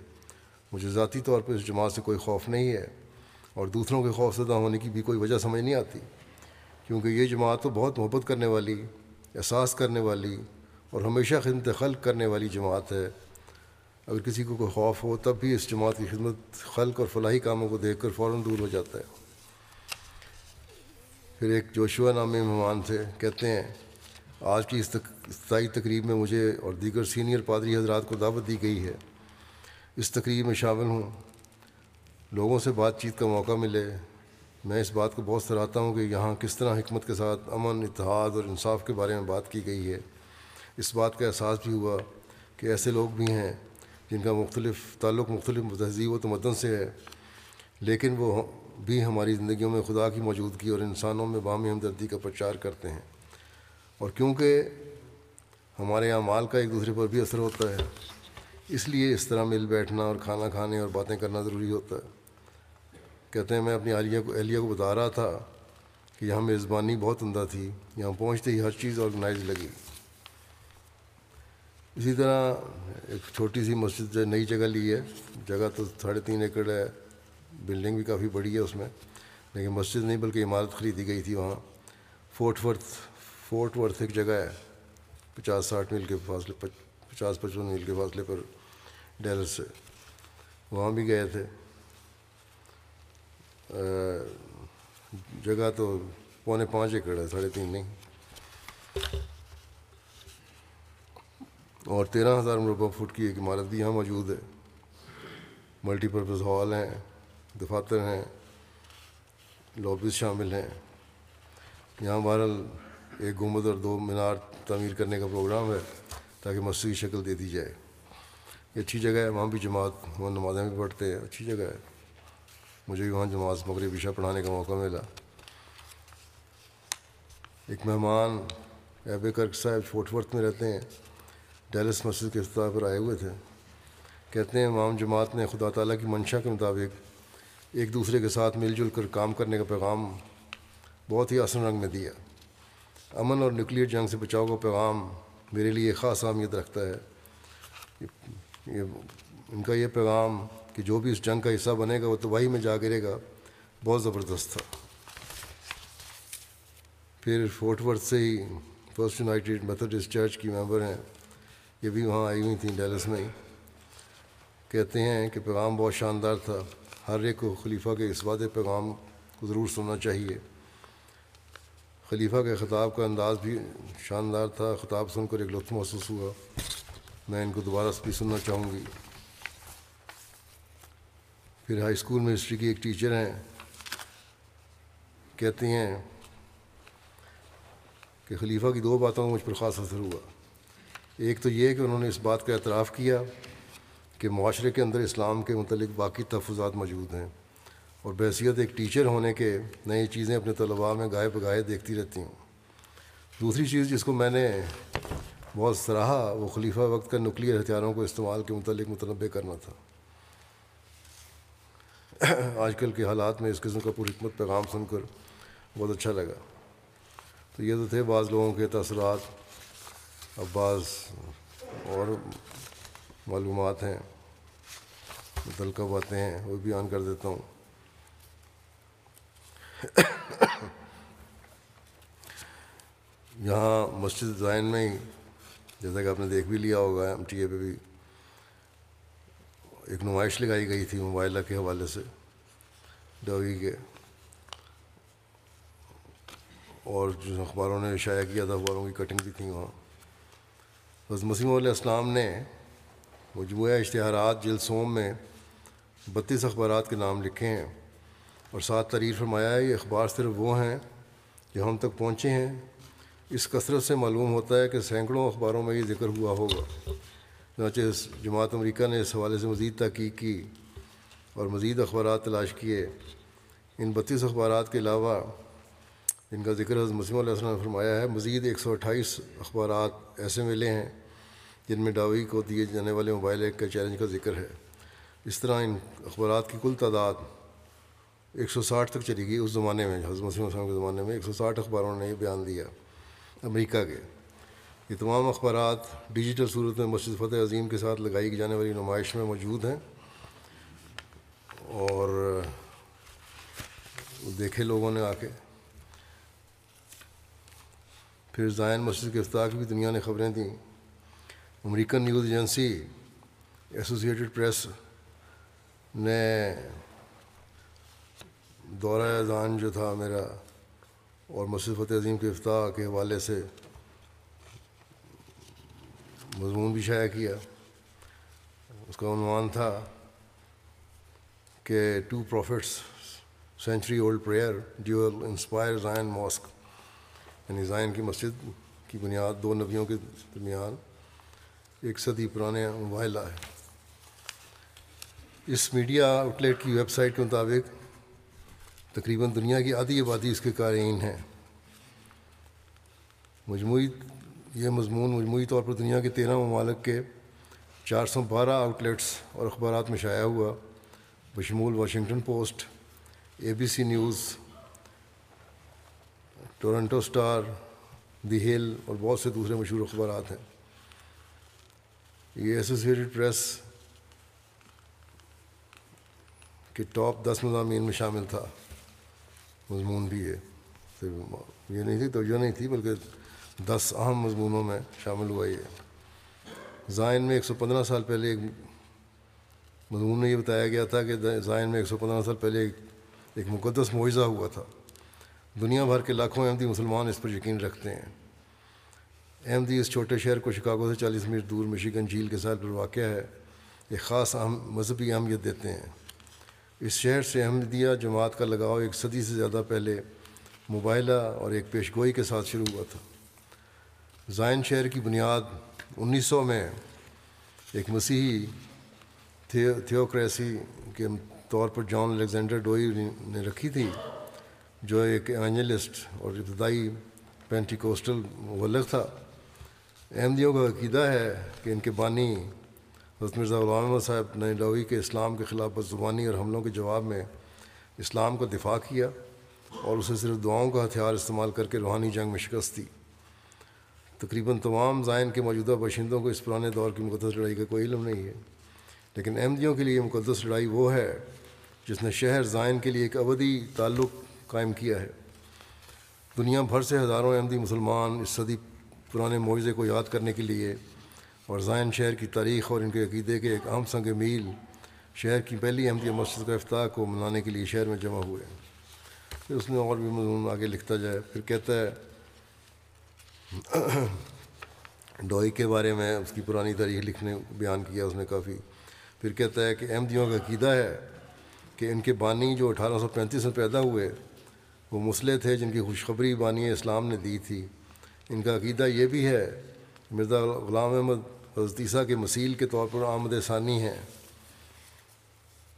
مجھے ذاتی طور پر اس جماعت سے کوئی خوف نہیں ہے اور دوسروں کے خوف زدہ ہونے کی بھی کوئی وجہ سمجھ نہیں آتی۔ کیونکہ یہ جماعت تو بہت محبت کرنے والی، احساس کرنے والی اور ہمیشہ خدمت خلق کرنے والی جماعت ہے۔ اگر کسی کو کوئی خوف ہو، تب بھی اس جماعت کی خدمت خلق اور فلاحی کاموں کو دیکھ کر فوراً دور ہو جاتا ہے۔ پھر ایک جوشوا نامی مہمان تھے، کہتے ہیں آج کی استائی تقریب میں مجھے اور دیگر سینئر پادری حضرات کو دعوت دی گئی ہے۔ اس تقریب میں شامل ہوں۔ لوگوں سے بات چیت کا موقع ملے۔ میں اس بات کو بہت سراہتا ہوں کہ یہاں کس طرح حکمت کے ساتھ امن، اتحاد اور انصاف کے بارے میں بات کی گئی ہے۔ اس بات کا احساس بھی ہوا کہ ایسے لوگ بھی ہیں جن کا مختلف تعلق مختلف تہذیب و تمدن سے ہے۔ لیکن وہ بھی ہماری زندگیوں میں خدا کی موجودگی اور انسانوں میں بامی ہمدردی کا پرچار کرتے ہیں۔ اور کیونکہ ہمارے یہاں مال کا ایک دوسرے پر بھی اثر ہوتا ہے، اس لیے اس طرح مل بیٹھنا اور کھانا کھانے اور باتیں کرنا ضروری ہوتا ہے۔ کہتے ہیں، میں اپنی عالیہ کو اہلیہ کو بتا رہا تھا کہ یہاں میزبانی بہت عمدہ تھی، یہاں پہنچتے ہی ہر چیز آرگنائز لگی۔ اسی طرح ایک چھوٹی سی مسجد جو نئی جگہ لی ہے۔ جگہ تو ساڑھے تین ایکڑ ہے بلڈنگ بھی کافی بڑی ہے اس میں، لیکن مسجد نہیں بلکہ عمارت خریدی گئی تھی وہاں۔ فورٹ ورتھ فورٹ ورتھ ایک جگہ ہے، پچاس ساٹھ میل کے فاصلے پچاس پچپن میل کے فاصلے پر ڈیلس سے وہاں بھی گئے تھے۔ جگہ تو پونے پانچ ایکڑ ہے، ساڑھے تین نہیں۔ اور تیرہ ہزار مربع فٹ کی ایک عمارت بھی یہاں موجود ہے۔ ملٹی پرپز ہال ہیں، دفاتر ہیں لابیز شامل ہیں۔ یہاں بہرحال ایک گمبد اور دو مینار تعمیر کرنے کا پروگرام ہے تاکہ مسجد کی شکل دے دی جائے۔ یہ اچھی جگہ ہے، وہاں بھی جماعت، وہاں نمازیں بھی پڑھتے ہیں، اچھی جگہ ہے۔ مجھے بھی وہاں جماعت مغرب عشاء پڑھانے کا موقع ملا۔ ایک مہمان ایب کرک صاحب فورٹ ورتھ میں رہتے ہیں۔ ڈیلس مسجد کے افتتاح پر آئے ہوئے تھے۔ کہتے ہیں، امام جماعت نے خدا تعالیٰ کی منشا کے مطابق ایک دوسرے کے ساتھ مل جل کر کام کرنے کا پیغام بہت ہی آسن رنگ میں دیا۔ امن اور نیوکلیئر جنگ سے بچاؤ کا پیغام میرے لیے خاص اہمیت رکھتا ہے۔ یہ ان کا یہ پیغام کہ جو بھی اس جنگ کا حصہ بنے گا وہ تباہی میں جا گرے گا، بہت زبردست تھا۔ پھر فورٹ ورتھ سے ہی فرسٹ یونائٹیڈ میتھڈسٹ چرچ کی ممبر ہیں، یہ بھی وہاں آئی ہوئی تھیں ڈیلس میں۔ ہی کہتے ہیں کہ پیغام بہت شاندار تھا، ہر ایک کو خلیفہ کے اس وعدے پیغام کو ضرور سننا چاہیے۔ خلیفہ کے خطاب کا انداز بھی شاندار تھا۔ خطاب سن کر ایک لطف محسوس ہوا۔ میں ان کو دوبارہ بھی سننا چاہوں گی۔ پھر ہائی اسکول میں ہسٹری کی ایک ٹیچر ہیں، کہتی ہیں کہ خلیفہ کی دو باتوں کا مجھ پر خاص اثر ہوا۔ ایک تو یہ کہ انہوں نے اس بات کا اعتراف کیا کہ معاشرے کے اندر اسلام کے متعلق باقی تحفظات موجود ہیں۔ اور بحثیت ایک ٹیچر ہونے کے نئی چیزیں اپنے طلباء میں گائے بگائے دیکھتی رہتی ہوں۔ دوسری چیز جس کو میں نے بہت سراہا، وہ خلیفہ وقت کا نکلی ہتھیاروں کو استعمال کے متعلق متنوع کرنا تھا۔ آج کل کے حالات میں اس قسم کا پرحکمت پیغام سن کر بہت اچھا لگا۔ تو یہ تو تھے بعض لوگوں کے تاثرات۔ اب بعض اور معلومات ہیں، متعلقہ باتیں ہیں، وہ بھی آن کر دیتا ہوں۔ یہاں مسجد زائن میں ہی، جیسا کہ آپ نے دیکھ بھی لیا ہوگا، ایم ٹی اے پہ بھی ایک نمائش لگائی گئی تھی موبائلہ کے حوالے سے ڈوی کے۔ اور جو اخباروں نے شائع کیا تھا، اخباروں کی کٹنگ بھی تھی وہاں۔ بس مسیم علیہ السلام نے مجموعہ اشتہارات جلسوم میں بتیس اخبارات کے نام لکھے ہیں۔ اور ساتھ تحریر فرمایا ہے، یہ اخبار صرف وہ ہیں جو ہم تک پہنچے ہیں۔ اس کثرت سے معلوم ہوتا ہے کہ سینکڑوں اخباروں میں یہ ذکر ہوا ہوگا۔ چنانچہ جماعت امریکہ نے اس حوالے سے مزید تحقیق کی اور مزید اخبارات تلاش کیے۔ ان بتیس اخبارات کے علاوہ جن کا ذکر حضرت مسلم علیہ السلام نے فرمایا ہے، مزید ایک سو اٹھائیس اخبارات ایسے ملے ہیں جن میں ڈاوی کو دیے جانے والے موبائل ایک کا چیلنج کا ذکر ہے۔ اس طرح ان اخبارات کی کل تعداد ایک سو ساٹھ تک چلی گئی اس زمانے میں، حضرت مسلم السلام کے زمانے میں ایک سو ساٹھ اخباروں نے یہ بیان دیا، امریکہ کے۔ یہ تمام اخبارات ڈیجیٹل صورت میں مسجد فتح عظیم کے ساتھ لگائی جانے والی نمائش میں موجود ہیں۔ اور دیکھے لوگوں نے آ کے۔ پھر زائن مسجد کے افتاح کی بھی دنیا نے خبریں دیں۔ American news agency, associated press نے دورہ اذان جو تھا میرا اور مسجد فتح عظیم کے افتاح کے حوالے سے مضمون بھی شائع کیا، اس کا عنوان تھا کہ two prophets century old prayer duel inspire Zion mosque یعنی زائن کی مسجد کی بنیاد دو نبیوں کے درمیان ایک صدی پرانے موبائلہ ہے۔ اس میڈیا آؤٹلیٹ کی ویب سائٹ کے مطابق تقریباً دنیا کی آدھی آبادی اس کے قارئین ہیں۔ مجموعی، یہ مضمون مجموعی طور پر دنیا کے تیرہ ممالک کے چار سو بارہ آؤٹ لیٹس اور اخبارات میں شائع ہوا۔ بشمول Washington Post, A B C News, Toronto Star the Hill اور بہت سے دوسرے مشہور اخبارات ہیں۔ یہ ایسوسیٹڈ پریس کے ٹاپ دس مضامین میں شامل تھا۔ مضمون بھی ہے۔ یہ نہیں تھی توجہ نہیں تھی، بلکہ دس اہم مضمونوں میں شامل ہوا یہ۔ زائن میں ایک سو پندرہ سال پہلے ایک مضمون میں یہ بتایا گیا تھا کہ زائن میں ایک سو پندرہ سال پہلے ایک مقدس معاوضہ ہوا تھا۔ دنیا بھر کے لاکھوں احمدی مسلمان اس پر یقین رکھتے ہیں۔ احمدی اس چھوٹے شہر کو شکاگو سے چالیس میل دور مشیگن جھیل کے ساتھ پر واقع ہے۔ ایک خاص اہم مذہبی اہمیت دیتے ہیں۔ اس شہر سے احمدیہ جماعت کا لگاؤ ایک صدی سے زیادہ پہلے مباحلہ اور ایک پیش گوئی کے ساتھ شروع ہوا تھا۔ زائن شہر کی بنیاد انیس سو میں ایک مسیحی تھیوکریسی کے طور پر جان الیگزینڈر ڈوئی نے رکھی تھی، جو ایک ایونجلسٹ اور ابتدائی پینٹی کوسٹل مبلغ تھا۔ احمدیوں کا عقیدہ ہے کہ ان کے بانی حضرت مرزا غلام احمد صاحب نے ڈوئی کے اسلام کے خلاف بد زبانی اور حملوں کے جواب میں اسلام کا دفاع کیا اور اسے صرف دعاؤں کا ہتھیار استعمال کر کے روحانی جنگ میں شکست دی۔ تقریباً تمام زائن کے موجودہ باشندوں کو اس پرانے دور کی مقدس لڑائی کا کوئی علم نہیں ہے۔ لیکن احمدیوں کے لیے مقدس لڑائی وہ ہے جس نے شہر زائن کے لیے ایک ابدی تعلق قائم کیا ہے۔ دنیا بھر سے ہزاروں احمدی مسلمان اس صدی پرانے معاوضے کو یاد کرنے کے لیے اور زائن شہر کی تاریخ اور ان کے عقیدے کے ایک اہم سنگ میل شہر کی پہلی احمدی مسجد کا افتاح کو منانے کے لیے شہر میں جمع ہوئے پھر اس میں اور بھی مضمون آگے لکھتا جائے۔ پھر کہتا ہے، ڈوئی کے بارے میں اس کی پرانی تاریخ لکھنے، بیان کیا اس نے کافی۔ پھر کہتا ہے کہ احمدیوں کا عقیدہ ہے کہ ان کے بانی جو اٹھارہ سو پینتیس میں پیدا ہوئے، وہ مسئلے تھے جن کی خوشخبری بانی اسلام نے دی تھی۔ ان کا عقیدہ یہ بھی ہے، مرزا غلام احمد حضیثہ کے مسیل کے طور پر آمد ثانی ہیں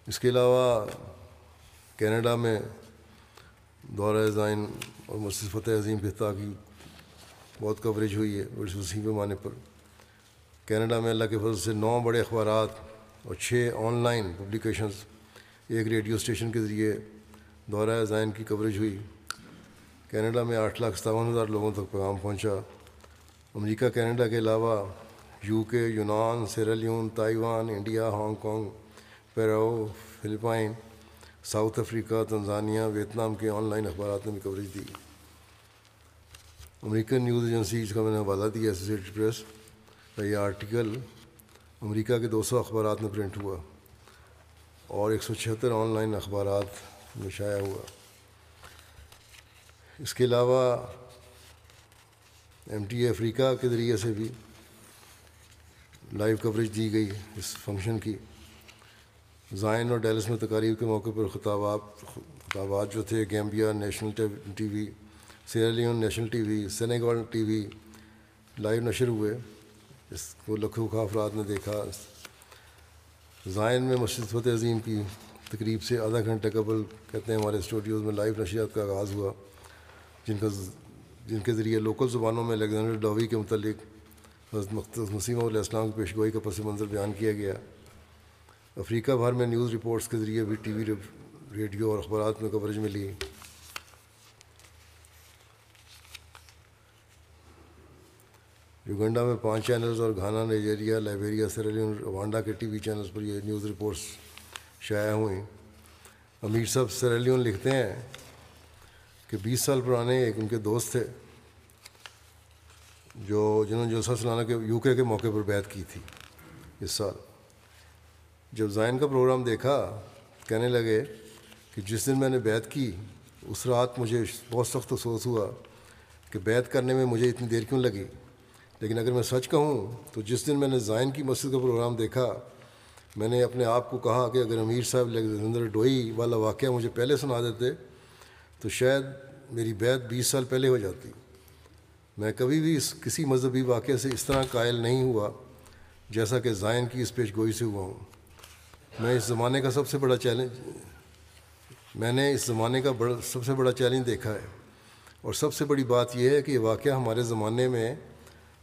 اس کے علاوہ کینیڈا میں دورہ زائن اور مسجد فتح عظیم پتا کی بہت کوریج ہوئی ہے بڑی وسیع پیمانے پر۔ کینیڈا میں اللہ کے فضل سے نو بڑے اخبارات اور چھ آن لائن پبلیکیشنز ایک ریڈیو اسٹیشن کے ذریعے دورہ زائن کی کوریج ہوئی۔ کینیڈا میں آٹھ لاکھ ستاون ہزار لوگوں تک پیغام پہنچا۔ امریکہ، کینیڈا کے علاوہ یو کے یونان Sierra Leone Taiwan India Hong Kong پیراؤ Philippines South Africa Tanzania Vietnam کے آن لائن اخبارات نے بھی کوریج دی امریکن نیوز ایجنسی جس کا میں نے حوالہ دیا ایسوسیٹڈ پریس کا یہ آرٹیکل امریکہ کے دو سو اخبارات میں پرنٹ ہوا اور ایک سو چھہتر آن لائن اخبارات میں شائع ہوا. اس کے علاوہ ایم ٹی اے افریقہ کے ذریعے سے بھی لائیو کوریج دی گئی اس فنکشن کی۔ زائن اور ڈیلس میں تقاریب کے موقع پر خطابات خطابات جو تھے، Gambia national T V Sierra Leone national T V, Senegal T V live نشر ہوئے۔ اس کو لکھوں کا افراد نے دیکھا۔ زائن میں مسجد فتح عظیم کی تقریب سے آدھا گھنٹے قبل کہتے ہیں ہمارے اسٹوڈیوز میں لائیو نشریات کا آغاز ہوا، جن کا جن کے ذریعے لوکل زبانوں میں الیگزینڈر ڈاوی کے متعلق حضرت مسیم علیہ السلام کی پیشگوئی کا پس منظر بیان کیا گیا۔ افریقہ بھر میں نیوز رپورٹس کے ذریعے بھی ٹی وی ریڈیو اور اخبارات میں کوریج ملی۔ یوگنڈا میں پانچ چینلز اور Ghana, Nigeria, Liberia Sierra Leone Rwanda کے ٹی وی چینلز پر یہ نیوز رپورٹس شائع ہوئیں۔ امیر صاحب سیرالیون لکھتے ہیں کہ بیس سال پرانے ایک ان کے دوست تھے۔ جو جنہوں نے جلسہ سلانا کے یو کے کے موقع پر بیت کی تھی اس سال۔ جب زائن کا پروگرام دیکھا، کہنے لگے کہ جس دن میں نے بیت کی، اس رات مجھے بہت سخت افسوس ہوا کہ بیت کرنے میں مجھے اتنی دیر کیوں لگی۔ لیکن اگر میں سچ کہوں تو جس دن میں نے زائن کی مسجد کا پروگرام دیکھا، میں نے اپنے آپ کو کہا کہ اگر امیر صاحب لیگزندر ڈوئی والا واقعہ مجھے پہلے سنا دیتے تو شاید میری بیت بیس سال پہلے ہو جاتی۔ میں کبھی بھی اس کسی مذہبی واقعے سے اس طرح قائل نہیں ہوا جیسا کہ زائن کی اس پیش گوئی سے ہوا ہوں۔ میں اس زمانے کا سب سے بڑا چیلنج میں نے اس زمانے کا بڑا سب سے بڑا چیلنج دیکھا ہے۔ اور سب سے بڑی بات یہ ہے کہ یہ واقعہ ہمارے زمانے میں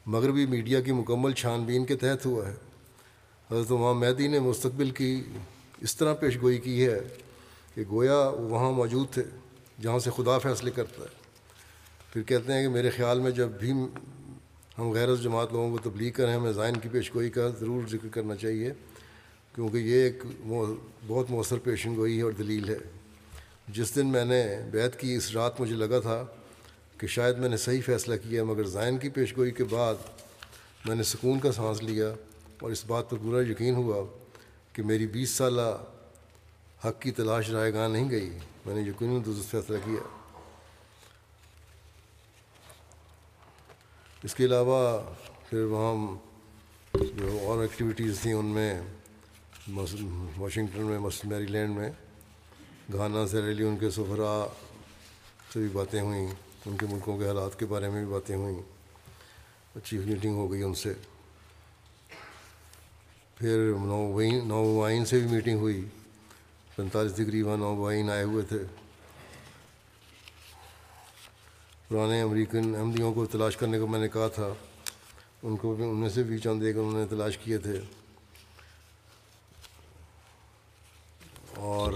مغربی میڈیا کی مکمل چھان بین کے تحت ہوا ہے۔ حضرت امام مہدی نے مستقبل کی اس طرح پیش گوئی کی ہے کہ گویا وہاں موجود تھے جہاں سے خدا فیصلے کرتا ہے۔ پھر کہتے ہیں کہ میرے خیال میں جب بھی ہم غیر جماعت لوگوں کو تبلیغ کریں ہمیں زائن کی پیش گوئی کا ضرور ذکر کرنا چاہیے، کیونکہ یہ ایک بہت مؤثر پیشن گوئی ہے اور دلیل ہے۔ جس دن میں نے بیت کی، اس رات مجھے لگا تھا کہ شاید میں نے صحیح فیصلہ کیا، مگر زائن کی پیش گوئی کے بعد میں نے سکون کا سانس لیا اور اس بات پر پورا یقین ہوا کہ میری بیس سالہ حق کی تلاش رائے گاہ نہیں گئی۔ میں نے یقیناً درست فیصلہ کیا۔ اس کے علاوہ پھر وہاں جو اور ایکٹیویٹیز تھیں ان میں واشنگٹن میں میری لینڈ میں، گھانا سے ریلی ان کے سفرا سے بھی باتیں ہوئیں، ان کے ملکوں کے حالات کے بارے میں بھی باتیں ہوئیں، اچھی میٹنگ ہو گئی ان سے۔ پھر نو نوائن سے بھی میٹنگ ہوئی، پینتالیس ڈگری وہاں نوائن آئے ہوئے تھے۔ پرانے امریکن احمدیوں کو تلاش کرنے کو میں نے کہا تھا، ان کو ان میں سے بھی چند ایک انہوں نے تلاش کیے تھے۔ اور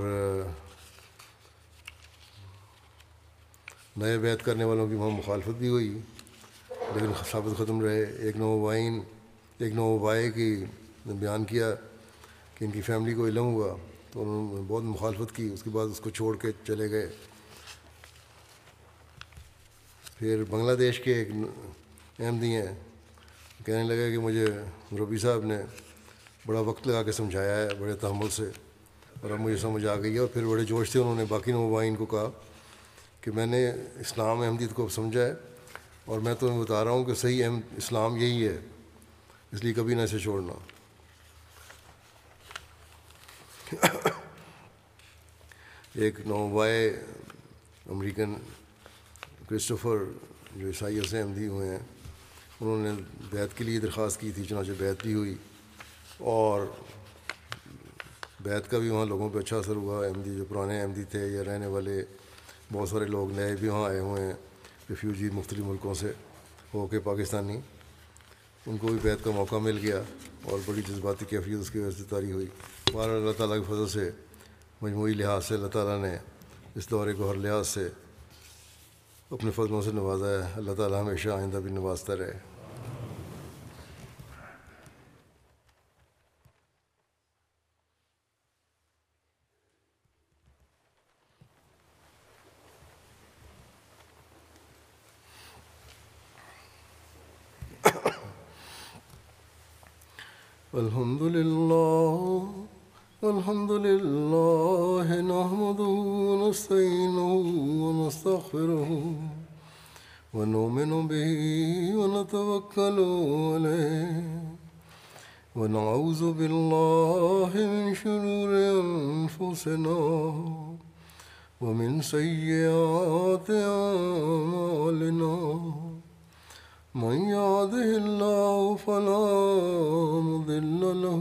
نئے بیت کرنے والوں کی وہاں مخالفت بھی ہوئی، لیکن ثابت ختم رہے۔ ایک نو وائن، ایک نو وائے کی نے بیان کیا کہ ان کی فیملی کو علم ہوا، تو انہوں نے بہت مخالفت کی۔ اس کے بعد اس کو چھوڑ کے چلے گئے۔ پھر بنگلہ دیش کے ایک احمدی ہیں۔ کہنے لگے کہ مجھے ربی صاحب نے بڑا وقت لگا کے سمجھایا ہے، بڑے تحمل سے، اور اب مجھے سمجھ آ گئی ہے۔ اور پھر بڑے جوش سے انہوں نے باقی نوبائن کو کہا کہ میں نے اسلام احمدیت کو سمجھا ہے، اور میں تمہیں بتا رہا ہوں کہ صحیح اہم اسلام یہی ہے، اس لیے کبھی نہ اسے چھوڑنا۔ ایک نوبائے امریکن کرسٹوفر جو عیسائیوں سے احمدی ہوئے ہیں، انہوں نے بیت کے لیے درخواست کی تھی، چنانچہ بیت بھی ہوئی۔ اور بیت کا بھی وہاں لوگوں پہ اچھا اثر ہوا۔ احمدی جو پرانے احمدی تھے یا رہنے والے، بہت سارے لوگ نئے بھی وہاں آئے ہوئے ہیں، ریفیوجی مختلف ملکوں سے ہو کے پاکستانی۔ ان کو بھی بیت کا موقع مل گیا اور بڑی جذباتی کیفیت اس کی وجہ سے تاری ہوئی۔ بارہ اللہ تعالیٰ کی فضل سے، مجموعی لحاظ سے اللہ تعالیٰ نے اس دورے کو ہر لحاظ سے اپنے فضلوں سے نوازا ہے۔ اللہ تعالیٰ ہمیشہ آئندہ بھی نوازتا رہے۔ الحمد لله الحمد لله نحمده ونستعينه ونستغفره ونؤمن به ونتوكل عليه ونعوذ بالله من شرور أنفسنا ومن سيئات أعمالنا. من يهده الله فلا مضل له